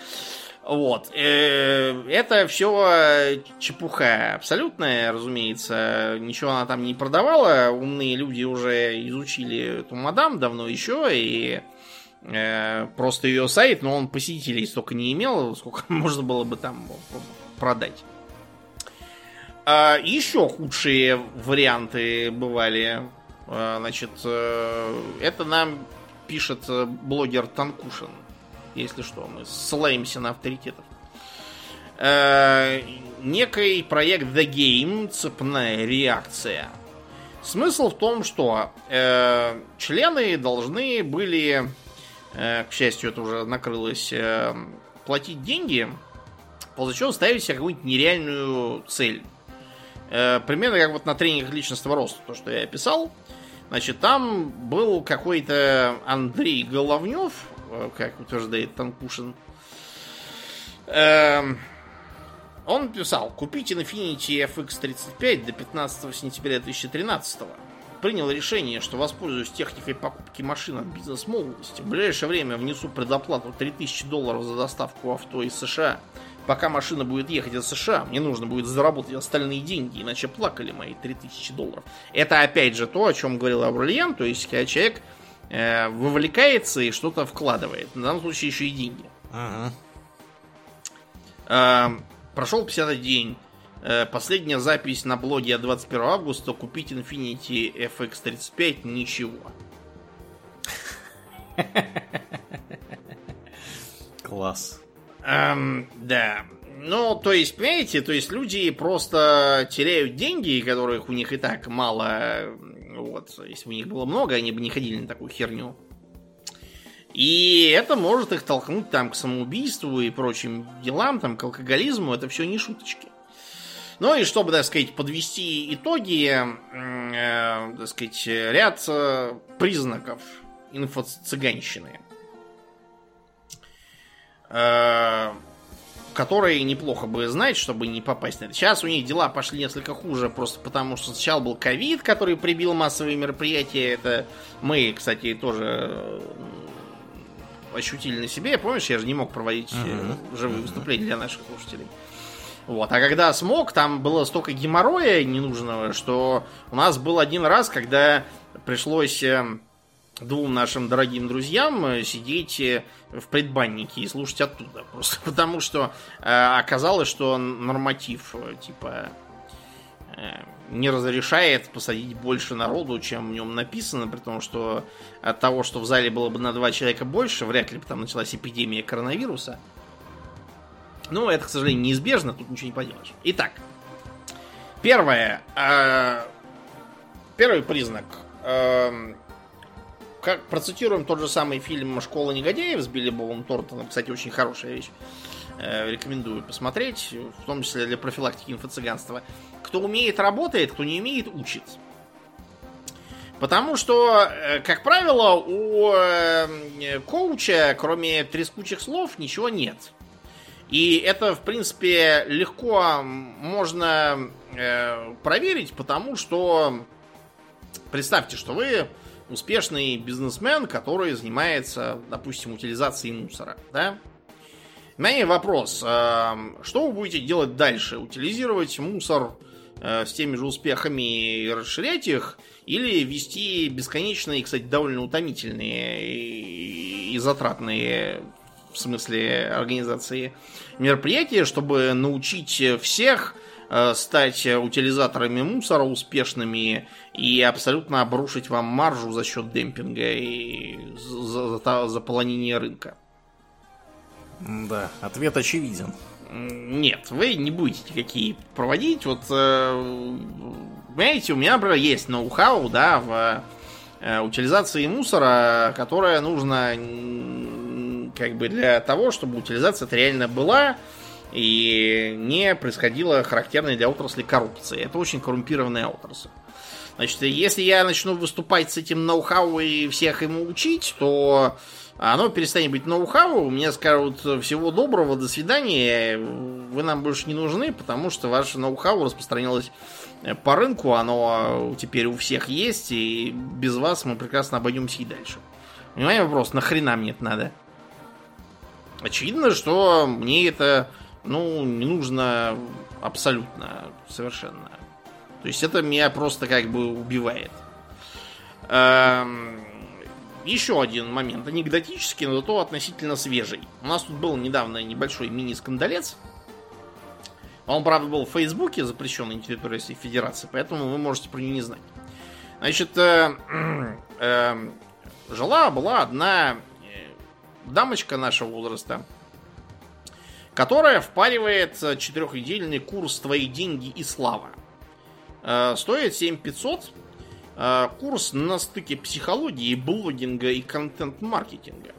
Вот. э, Это все чепуха абсолютная, разумеется. Ничего она там не продавала. Умные люди уже изучили эту мадам давно еще, и э, просто ее сайт, но он посетителей столько не имел, сколько можно было бы там продать. А еще худшие варианты бывали. А, Значит, э, это нам пишет э, блогер Танкушин. Если что, мы ссылаемся на авторитетов. Э, Некий проект The Game, цепная реакция. Смысл в том, что э, члены должны были, э, к счастью, это уже накрылось, э, платить деньги, после чего ставить себе какую-нибудь нереальную цель. Э, примерно как вот на тренингах личностного роста, то, что я описал. Значит, там был какой-то Андрей Головнев, э, как утверждает Танкушин. Эм, он писал, купите Infiniti FX35 до 15 сентября 2013 Принял решение, что воспользуюсь техникой покупки машин от бизнес-молодости. В ближайшее время внесу предоплату 3000 долларов за доставку авто из США. Пока машина будет ехать из США, мне нужно будет заработать остальные деньги, иначе плакали мои 3000 долларов. Это опять же то, о чем говорил Аурлиен, то есть когда человек э, вовлекается и что-то вкладывает. В данном случае еще и деньги. Ага. Э, Прошел 50 день. Э, Последняя запись на блоге от 21 августа. Купить Infiniti FX35 ничего. Класс. Эм, да. Ну, то есть, понимаете, то есть люди просто теряют деньги, которых у них и так мало. Вот, если бы у них было много, они бы не ходили на такую херню. И это может их толкнуть там к самоубийству и прочим делам, там, к алкоголизму. Это все не шуточки. Ну и чтобы, так сказать, подвести итоги, э, так сказать, ряд э, признаков инфо-цыганщины. Э, которые неплохо бы знать, чтобы не попасть на это. Сейчас у них дела пошли несколько хуже, просто потому что сначала был ковид, который прибил массовые мероприятия. Это мы, кстати, тоже э, ощутили на себе. Помнишь, я же не мог проводить Мгм. живые выступления для наших слушателей. Вот. А когда смог, там было столько геморроя ненужного, что у нас был один раз, когда пришлось э, двум нашим дорогим друзьям э, сидеть э, в предбаннике и слушать оттуда. Просто потому что оказалось, что норматив типа не разрешает посадить больше народу, чем в нем написано, при том, что от того, что в зале было бы на два человека больше, вряд ли бы там началась эпидемия коронавируса. Ну, это, к сожалению, неизбежно, тут ничего не поделаешь. Итак, первое. э, первый признак. Эм, как процитируем тот же самый фильм «Школа негодяев» с Билли Бобом Тортоном. Кстати, очень хорошая вещь. Э, рекомендую посмотреть, в том числе для профилактики инфо-цыганства. Кто умеет, работает, кто не умеет, учит. Потому что, э, как правило, у э, коуча, кроме трескучих слов, ничего нет. И это, в принципе, легко можно э, проверить, потому что представьте, что вы успешный бизнесмен, который занимается, допустим, утилизацией мусора, да? Меня есть вопрос, э, что вы будете делать дальше? Утилизировать мусор э, с теми же успехами и расширять их, или вести бесконечные, кстати, довольно утомительные и затратные в смысле организации мероприятия, чтобы научить всех э, стать утилизаторами мусора успешными и абсолютно обрушить вам маржу за счет демпинга и за- за- заполонения рынка. Да, ответ очевиден. Нет, вы не будете никакие проводить. Вот, э, понимаете, у меня, например, есть ноу-хау, да, в э, утилизации мусора, которое нужно как бы для того, чтобы утилизация реально была и не происходила характерная для отрасли коррупция. Это очень коррумпированная отрасль. Значит, если я начну выступать с этим ноу-хау и всех ему учить, то оно перестанет быть ноу-хау, мне скажут всего доброго, до свидания, вы нам больше не нужны, потому что ваше ноу-хау распространилось по рынку, оно теперь у всех есть, и без вас мы прекрасно обойдемся и дальше. Понимаете вопрос, нахрена мне это надо? Очевидно, что мне это, ну, не нужно абсолютно, совершенно. То есть это меня просто как бы убивает. Эм, еще один момент, анекдотический, но зато относительно свежий. У нас тут был недавно небольшой мини-скандалец. Он, правда, был в Фейсбуке, запрещенный на Российской Федерации, поэтому вы можете про него не знать. Значит, э, э, жила была одна дамочка нашего возраста, которая впаривает четырехнедельный курс «Твои деньги и слава». Э, стоит 7500. Э, курс на стыке психологии, блогинга и контент-маркетинга.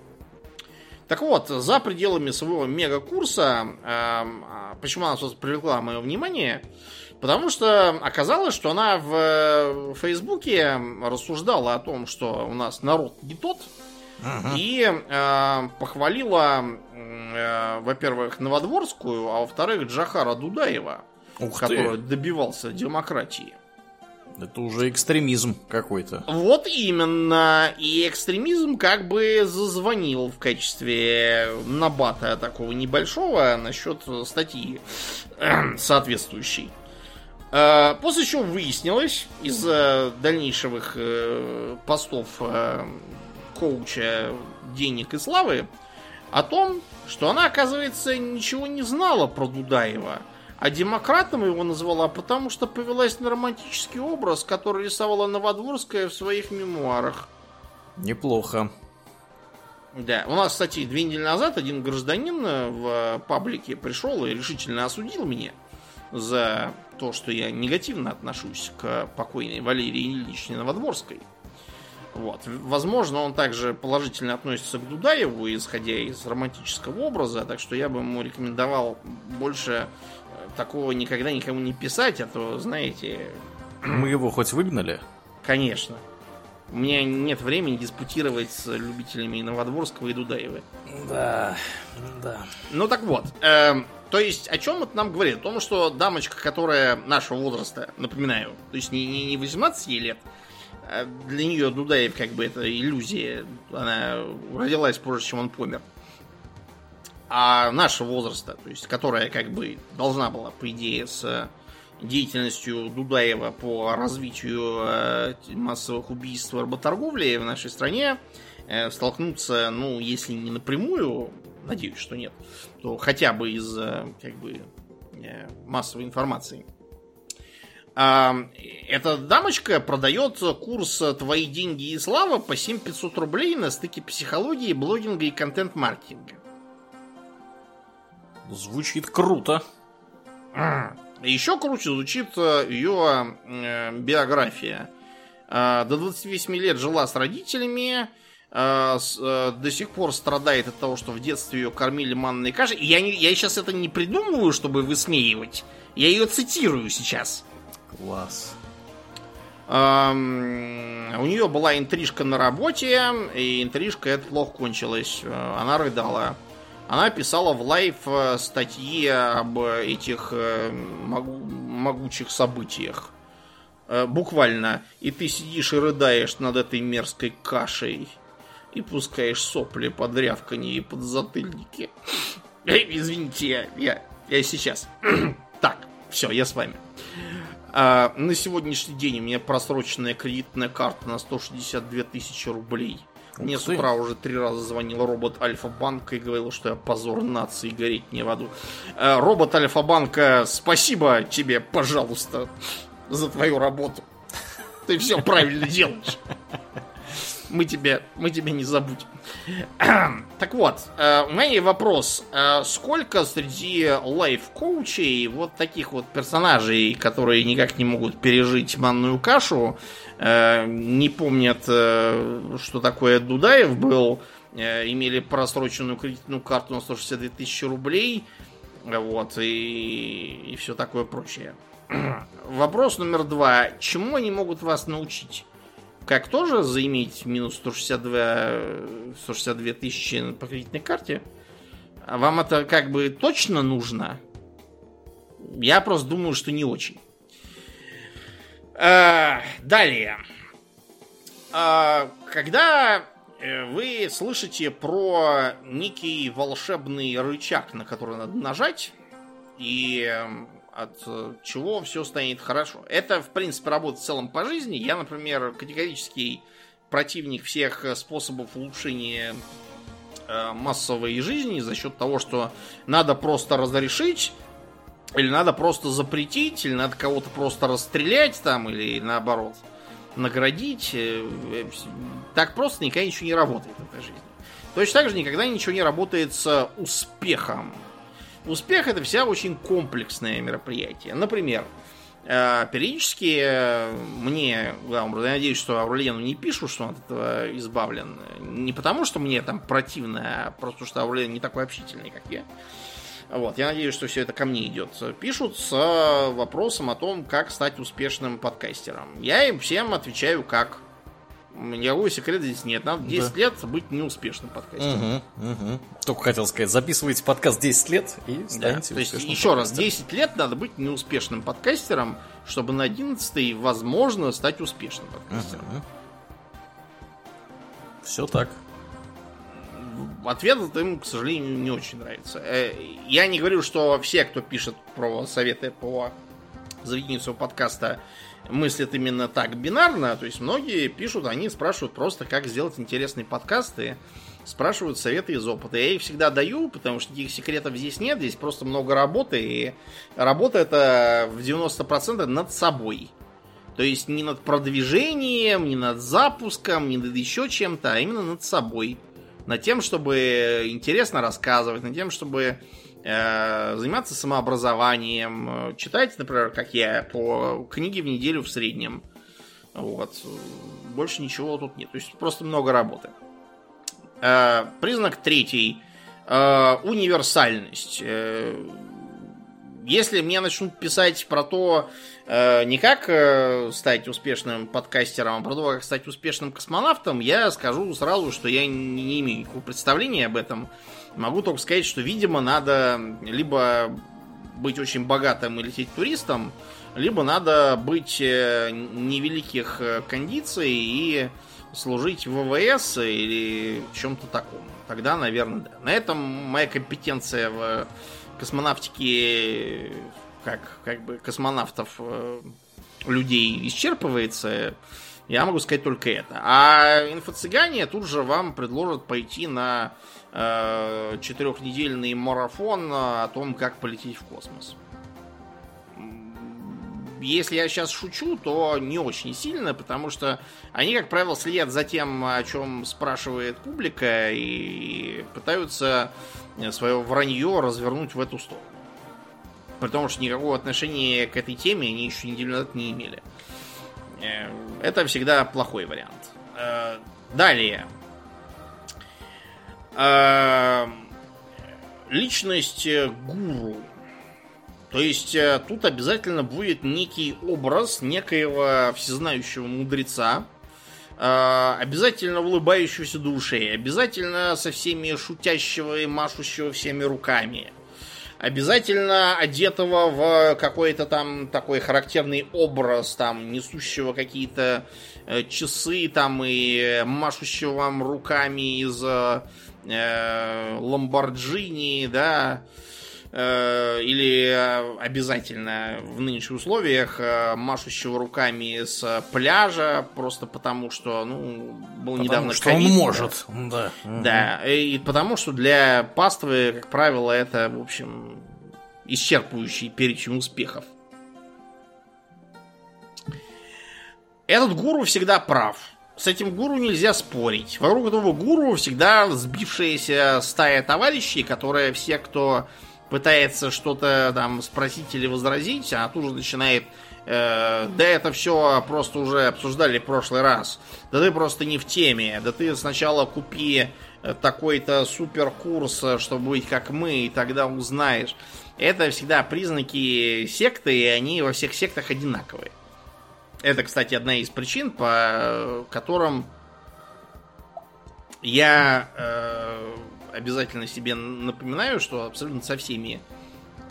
Так вот, за пределами своего мега-курса, э, почему она привлекла мое внимание, потому что оказалось, что она в Фейсбуке рассуждала о том, что у нас народ не тот, uh и э, похвалила, э, во-первых, Новодворскую, а во-вторых, Джахара Дудаева Ух который ты. добивался демократии. Это уже экстремизм какой-то. Вот именно. И экстремизм как бы зазвонил в качестве набата такого небольшого насчет статьи соответствующей. Э, после чего выяснилось из э, дальнейших э, постов коуча денег и славы о том, что она, оказывается, ничего не знала про Дудаева – а демократом его назвала, потому что повелась на романтический образ, который рисовала Новодворская в своих мемуарах. Неплохо. Да, у нас, кстати, две недели назад один гражданин в паблике пришел и решительно осудил меня за то, что я негативно отношусь к покойной Валерии Ильичне Новодворской. Вот. Возможно, он также положительно относится к Дудаеву, исходя из романтического образа, так что я бы ему рекомендовал больше такого никогда никому не писать, а то, знаете... Мы его хоть выгнали? Конечно. У меня нет времени диспутировать с любителями Новодворского и Дудаева. Да, да. Ну так вот, э, то есть о чем это нам говорит? О том, что дамочка, которая нашего возраста, напоминаю, то есть не, не, не 18 лет, а для нее Дудаев как бы это иллюзия, она родилась позже, чем он помер а нашего возраста, то есть которая как бы должна была, по идее, с деятельностью Дудаева по развитию э, массовых убийств и работорговли в нашей стране э, столкнуться, ну, если не напрямую, надеюсь, что нет, то хотя бы из э, как бы массовой информации. А, эта дамочка продает курс «Твои деньги и слава» по 7500 рублей на стыке психологии, блогинга и контент-маркетинга. Звучит круто. Еще круче звучит э, ее э, биография. Э, до 28 лет жила с родителями, до сих пор страдает от того, что в детстве ее кормили манной кашей. Я, не, я сейчас это не придумываю, чтобы высмеивать. Я ее цитирую сейчас. Класс. У нее была интрижка на работе, и интрижка это плохо кончилась. Она рыдала. Она писала в лайв э, статьи об этих э, могу, могучих событиях. Э, буквально. И ты сидишь и рыдаешь над этой мерзкой кашей. И пускаешь сопли под рявканье и под затыльники. Извините, я, я, я сейчас. так, все, я с вами. А, на сегодняшний день у меня просроченная кредитная карта на 162 тысячи рублей. Мне с утра уже три раза звонил робот Альфа-банка и говорил, что я позор нации, гореть не в аду. Э, робот Альфа-банка, спасибо тебе, пожалуйста, за твою работу. Ты все правильно делаешь. Мы тебя, мы тебя не забудем. так вот, э, у меня есть вопрос. Э, сколько среди лайф-коучей вот таких вот персонажей, которые никак не могут пережить манную кашу, Э, не помнят, что такое Дудаев был, имели просроченную кредитную карту на 162 тысячи рублей, Вот, и, и все такое прочее. Вопрос номер два. Чему они могут вас научить? Как тоже заиметь минус 162, 162 тысячи по кредитной карте? А вам это как бы точно нужно? Я просто думаю, что не очень. А, далее. А, когда э, вы слышите про некий волшебный рычаг, на который надо нажать, и от чего все станет хорошо. Это, в принципе, работает в целом по жизни. Я, например, категорический противник всех способов улучшения э, массовой жизни за счет того, что надо просто разрешить, или надо просто запретить, или надо кого-то просто расстрелять там, или наоборот наградить. Э, так просто никогда ничего не работает в этой жизни. Точно так же никогда ничего не работает с успехом. Успех это вся очень комплексное мероприятие. Например, э, периодически э, мне, да, я надеюсь, что Аурлиену не пишут, что он от этого избавлен. Не потому, что мне там противно, а просто что Аурлиен не такой общительный, как я. Вот, я надеюсь, что все это ко мне идет. Пишут с вопросом о том, как стать успешным подкастером. Я им всем отвечаю, как. Никакого секрета здесь нет. Надо 10 да. лет быть неуспешным подкастером. Угу, угу. Только хотел сказать, записывайте подкаст 10 лет и станете да, То есть, еще раз, 10 лет надо быть неуспешным подкастером, чтобы на 11 возможно стать успешным подкастером. Угу. Все так ответ им, к сожалению, не очень нравится. Э, я не говорю, что все, кто пишет про советы по заведению своего подкаста, мыслят именно так бинарно. То есть многие пишут, они спрашивают просто, как сделать интересные подкасты, спрашивают советы из опыта. Я их всегда даю, потому что никаких секретов здесь нет, здесь просто много работы, и работа это в 90% над собой. То есть не над продвижением, не над запуском, не над еще чем-то, а именно над собой над тем, чтобы интересно рассказывать, над тем, чтобы заниматься самообразованием, читать, например, как я, по книге в неделю в среднем. Вот. Больше ничего тут нет. То есть просто много работы. Э, признак третий. Э, универсальность. Э, если мне начнут писать про то, э, не как э, стать успешным подкастером, а про то, как стать успешным космонавтом, я скажу сразу, что я не имею никакого представления об этом. Могу только сказать, что, видимо, надо либо быть очень богатым и лететь туристом, либо надо быть э, невеликих э, кондиций и служить в ВВС или чем-то таком. Тогда, наверное, да. На этом моя компетенция в космонавтики, как, как бы космонавтов э, людей исчерпывается, я могу сказать только это. А инфо-цыгане тут же вам предложат пойти на э, четырехнедельный марафон о том, как полететь в космос. Если я сейчас шучу, то не очень сильно, потому что они, как правило, следят за тем, о чем спрашивает публика, и пытаются свое вранье развернуть в эту сторону. Потому что никакого отношения к этой теме они еще неделю назад не имели. Э, это всегда плохой вариант. Э, далее. Э, личность гуру. То есть тут обязательно будет некий образ некоего всезнающего мудреца, обязательно улыбающегося душей, обязательно со всеми шутящего и машущего всеми руками, обязательно одетого в какой-то там такой характерный образ, там, несущего какие-то э, часы там и машущего вам руками из э, Ламборджини, да, Э, или э, обязательно в нынешних условиях э, машущего руками с пляжа, просто потому что, ну, был потому недавно что COVID, он может, да. Да, и потому что для паствы, как правило, это, в общем, исчерпывающий перечень успехов. Этот гуру всегда прав. С этим гуру нельзя спорить. Вокруг этого гуру всегда сбившаяся стая товарищей, которые все, кто пытается что-то там спросить или возразить, а тут же начинает э, да это все просто уже обсуждали в прошлый раз. Да ты просто не в теме. Да ты сначала купи э, такой-то супер курс, э, чтобы быть как мы, и тогда узнаешь. Это всегда признаки секты, и они во всех сектах одинаковые. Это, кстати, одна из причин, по которым я э, обязательно себе напоминаю, что абсолютно со всеми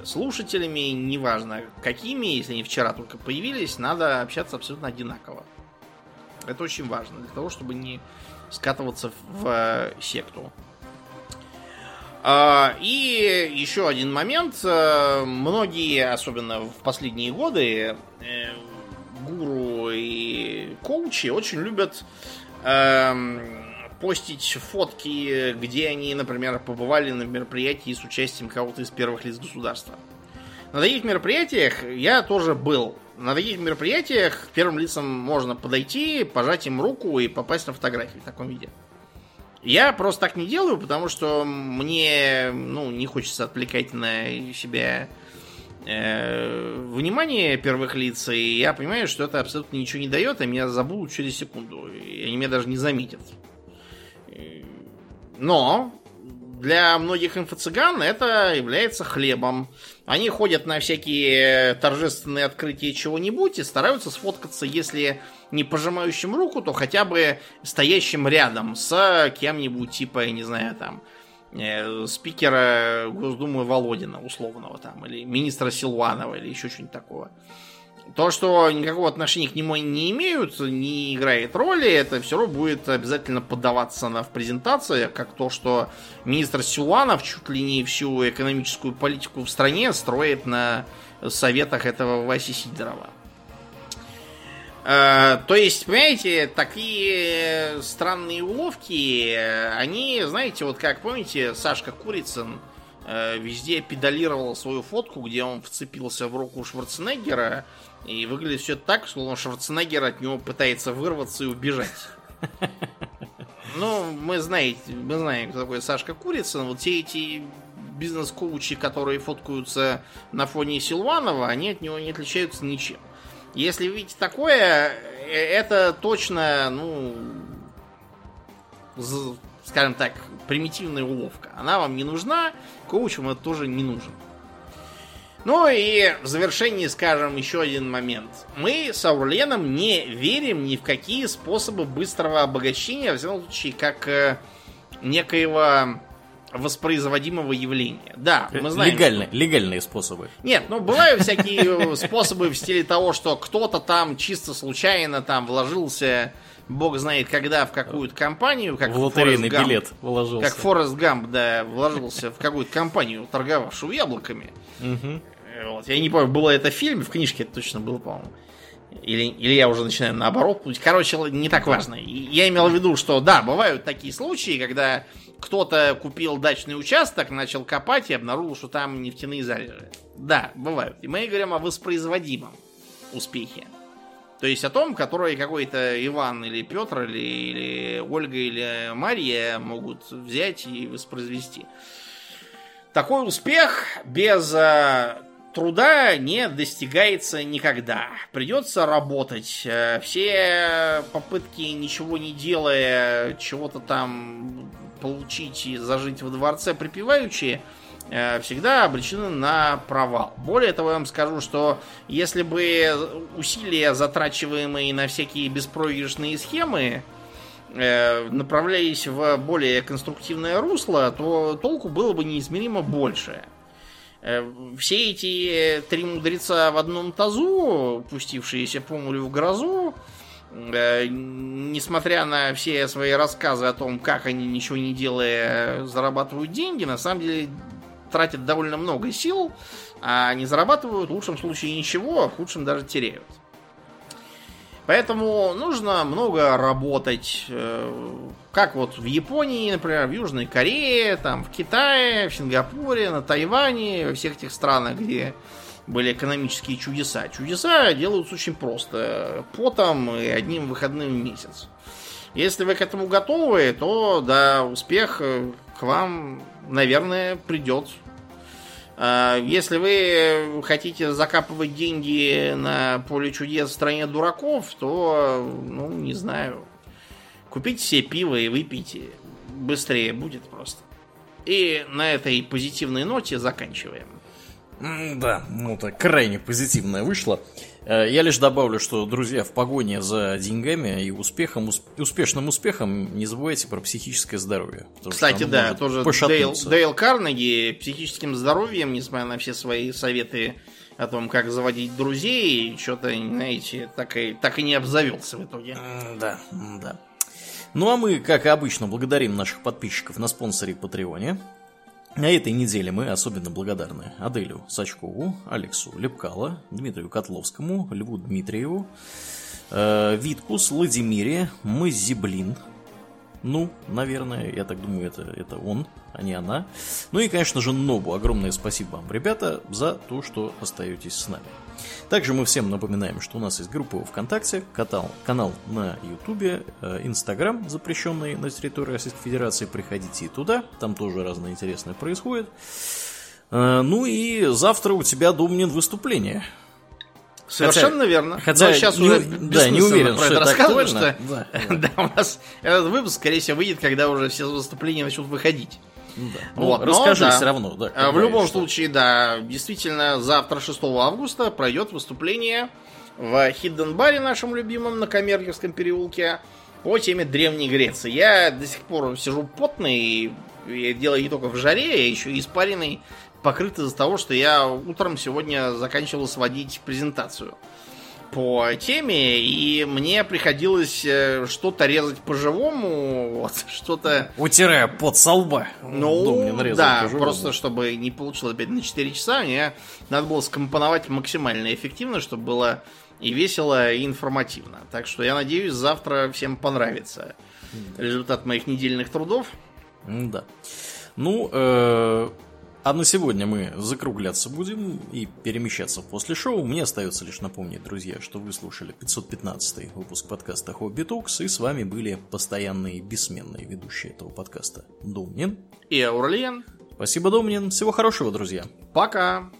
слушателями, неважно какими, если они вчера только появились, надо общаться абсолютно одинаково. Это очень важно для того, чтобы не скатываться в э, секту. А, и еще один момент. Э, многие, особенно в последние годы, э, гуру и коучи очень любят эм, постить фотки, где они, например, побывали на мероприятии с участием кого-то из первых лиц государства. На таких мероприятиях я тоже был. На таких мероприятиях первым лицам можно подойти, пожать им руку и попасть на фотографии в таком виде. Я просто так не делаю, потому что мне ну, не хочется отвлекать на себя э, внимание первых лиц, и я понимаю, что это абсолютно ничего не дает, и меня забудут через секунду, и они меня даже не заметят. Но для многих инфо-цыган это является хлебом. Они ходят на всякие торжественные открытия чего-нибудь и стараются сфоткаться, если не пожимающим руку, то хотя бы стоящим рядом с кем-нибудь, типа, я не знаю, там, э, спикера Госдумы Володина, условного там, или министра Силуанова, или еще что-нибудь такого. То, что никакого отношения к нему не имеют, не играет роли, это все равно будет обязательно подаваться на, в презентации, как то, что министр Силуанов чуть ли не всю экономическую политику в стране строит на советах этого Васи Сидорова. Э, то есть, понимаете, такие странные уловки, они, знаете, вот как помните, Сашка Курицын э, везде педалировал свою фотку, где он вцепился в руку Шварценеггера, и выглядит все так, словно Шварценеггер от него пытается вырваться и убежать. Ну, мы знаем, мы знаем, кто такой Сашка Курицын. Вот все эти бизнес-коучи, которые фоткаются на фоне Силуанова, они от него не отличаются ничем. Если видите такое, э, это точно, ну, скажем так, примитивная уловка. Она вам не нужна, коуч вам это тоже не нужен. Ну и в завершении скажем еще один момент. Мы с Аурленом не верим ни в какие способы быстрого обогащения, в всяком случае, как э, некоего воспроизводимого явления. Да, мы знаем. Легальные, что... легальные способы. Нет, ну бывают всякие способы в стиле того, что кто-то там чисто случайно там вложился, бог знает когда, в какую-то компанию, как в лотерейный билет вложился. Как Форест Гамп, да, вложился в какую-то компанию, торговавшую яблоками. Угу. Вот. Я не помню, было это в фильме, в книжке это точно было, по-моему. Или, или я уже начинаю наоборот. Короче, не так важно. Я имел в виду, что да, бывают такие случаи, когда кто-то купил дачный участок, начал копать и обнаружил, что там нефтяные залежи. Да, бывают. И мы говорим о воспроизводимом успехе. То есть о том, который какой-то Иван или Петр или, или Ольга или Мария могут взять и воспроизвести. Такой успех без э, труда не достигается никогда. Придется работать. Э, все попытки, ничего не делая, чего-то там получить и зажить во дворце припеваючи, э, всегда обречены на провал. Более того, я вам скажу, что если бы усилия, затрачиваемые на всякие беспроигрышные схемы, э, направлялись в более конструктивное русло, то толку было бы неизмеримо больше. Э, все эти три мудреца в одном тазу, пустившиеся по морю в грозу, э, несмотря на все свои рассказы о том, как они, ничего не делая, зарабатывают деньги, на самом деле тратят довольно много сил, а не зарабатывают в лучшем случае ничего, а в худшем даже теряют. Поэтому нужно много работать. Э, как вот в Японии, например, в Южной Корее, там, в Китае, в Сингапуре, на Тайване, во всех этих странах, где были экономические чудеса. Чудеса делаются очень просто. Потом и одним выходным в месяц. Если вы к этому готовы, то да, успех э, к вам, наверное, придет если вы хотите закапывать деньги на поле чудес в стране дураков, то, ну, не знаю, купите себе пиво и выпейте. Быстрее будет просто. И на этой позитивной ноте заканчиваем. Да, ну так крайне позитивное вышло. Э, я лишь добавлю, что, друзья, в погоне за деньгами и успехом, успешным успехом не забывайте про психическое здоровье. Кстати, да, тоже Дейл, Дейл Карнеги психическим здоровьем, несмотря на все свои советы о том, как заводить друзей, что-то, знаете, так и, так и не обзавелся в итоге. Да, да. Ну а мы, как и обычно, благодарим наших подписчиков на спонсоре Патреоне. На этой неделе мы особенно благодарны Аделю Сачкову, Алексу Лепкало, Дмитрию Котловскому, Льву Дмитриеву, э, Виткус, Владимире, Мазиблин, ну, наверное, я так думаю, это, это он, а не она. Ну и, конечно же, Нобу. Огромное спасибо вам, ребята, за то, что остаетесь с нами. Также мы всем напоминаем, что у нас есть группа ВКонтакте, канал, канал на Ютубе, э, Инстаграм, запрещенный на территории Российской Федерации. Приходите и туда, там тоже разное интересное происходит. Э, ну и завтра у тебя, Домнин, выступление. Совершенно хотя, верно. Хотя Но сейчас не, уже да, не уверен, про это рассказывать, что да, да. да, у нас этот выпуск, скорее всего, выйдет, когда уже все выступления начнут выходить. Ну да. Ну, вот, расскажи но, да. все равно. Да, а, в любом что. случае, да, действительно, завтра, 6 августа, пройдет выступление в Хидден баре нашем любимом на Камергерском переулке по теме Древней Греции. Я до сих пор сижу потный, и делаю не только в жаре, я еще и испаренный покрыт из-за того, что я утром сегодня заканчивал сводить презентацию по теме, и мне приходилось э, что-то резать по-живому, вот, что-то... Утирая под солба. Ну, да, просто чтобы не получилось опять на 4 часа, мне надо было скомпоновать максимально эффективно, чтобы было и весело, и информативно. Так что я надеюсь, завтра всем понравится результат моих недельных трудов. Да. Ну, э, а на сегодня мы закругляться будем и перемещаться после шоу. Мне остается лишь напомнить, друзья, что вы слушали 515 выпуск подкаста Хобби Токс, и с вами были постоянные бессменные ведущие этого подкаста Домнин и Аурлиен. Спасибо, Домнин. Всего хорошего, друзья. Пока.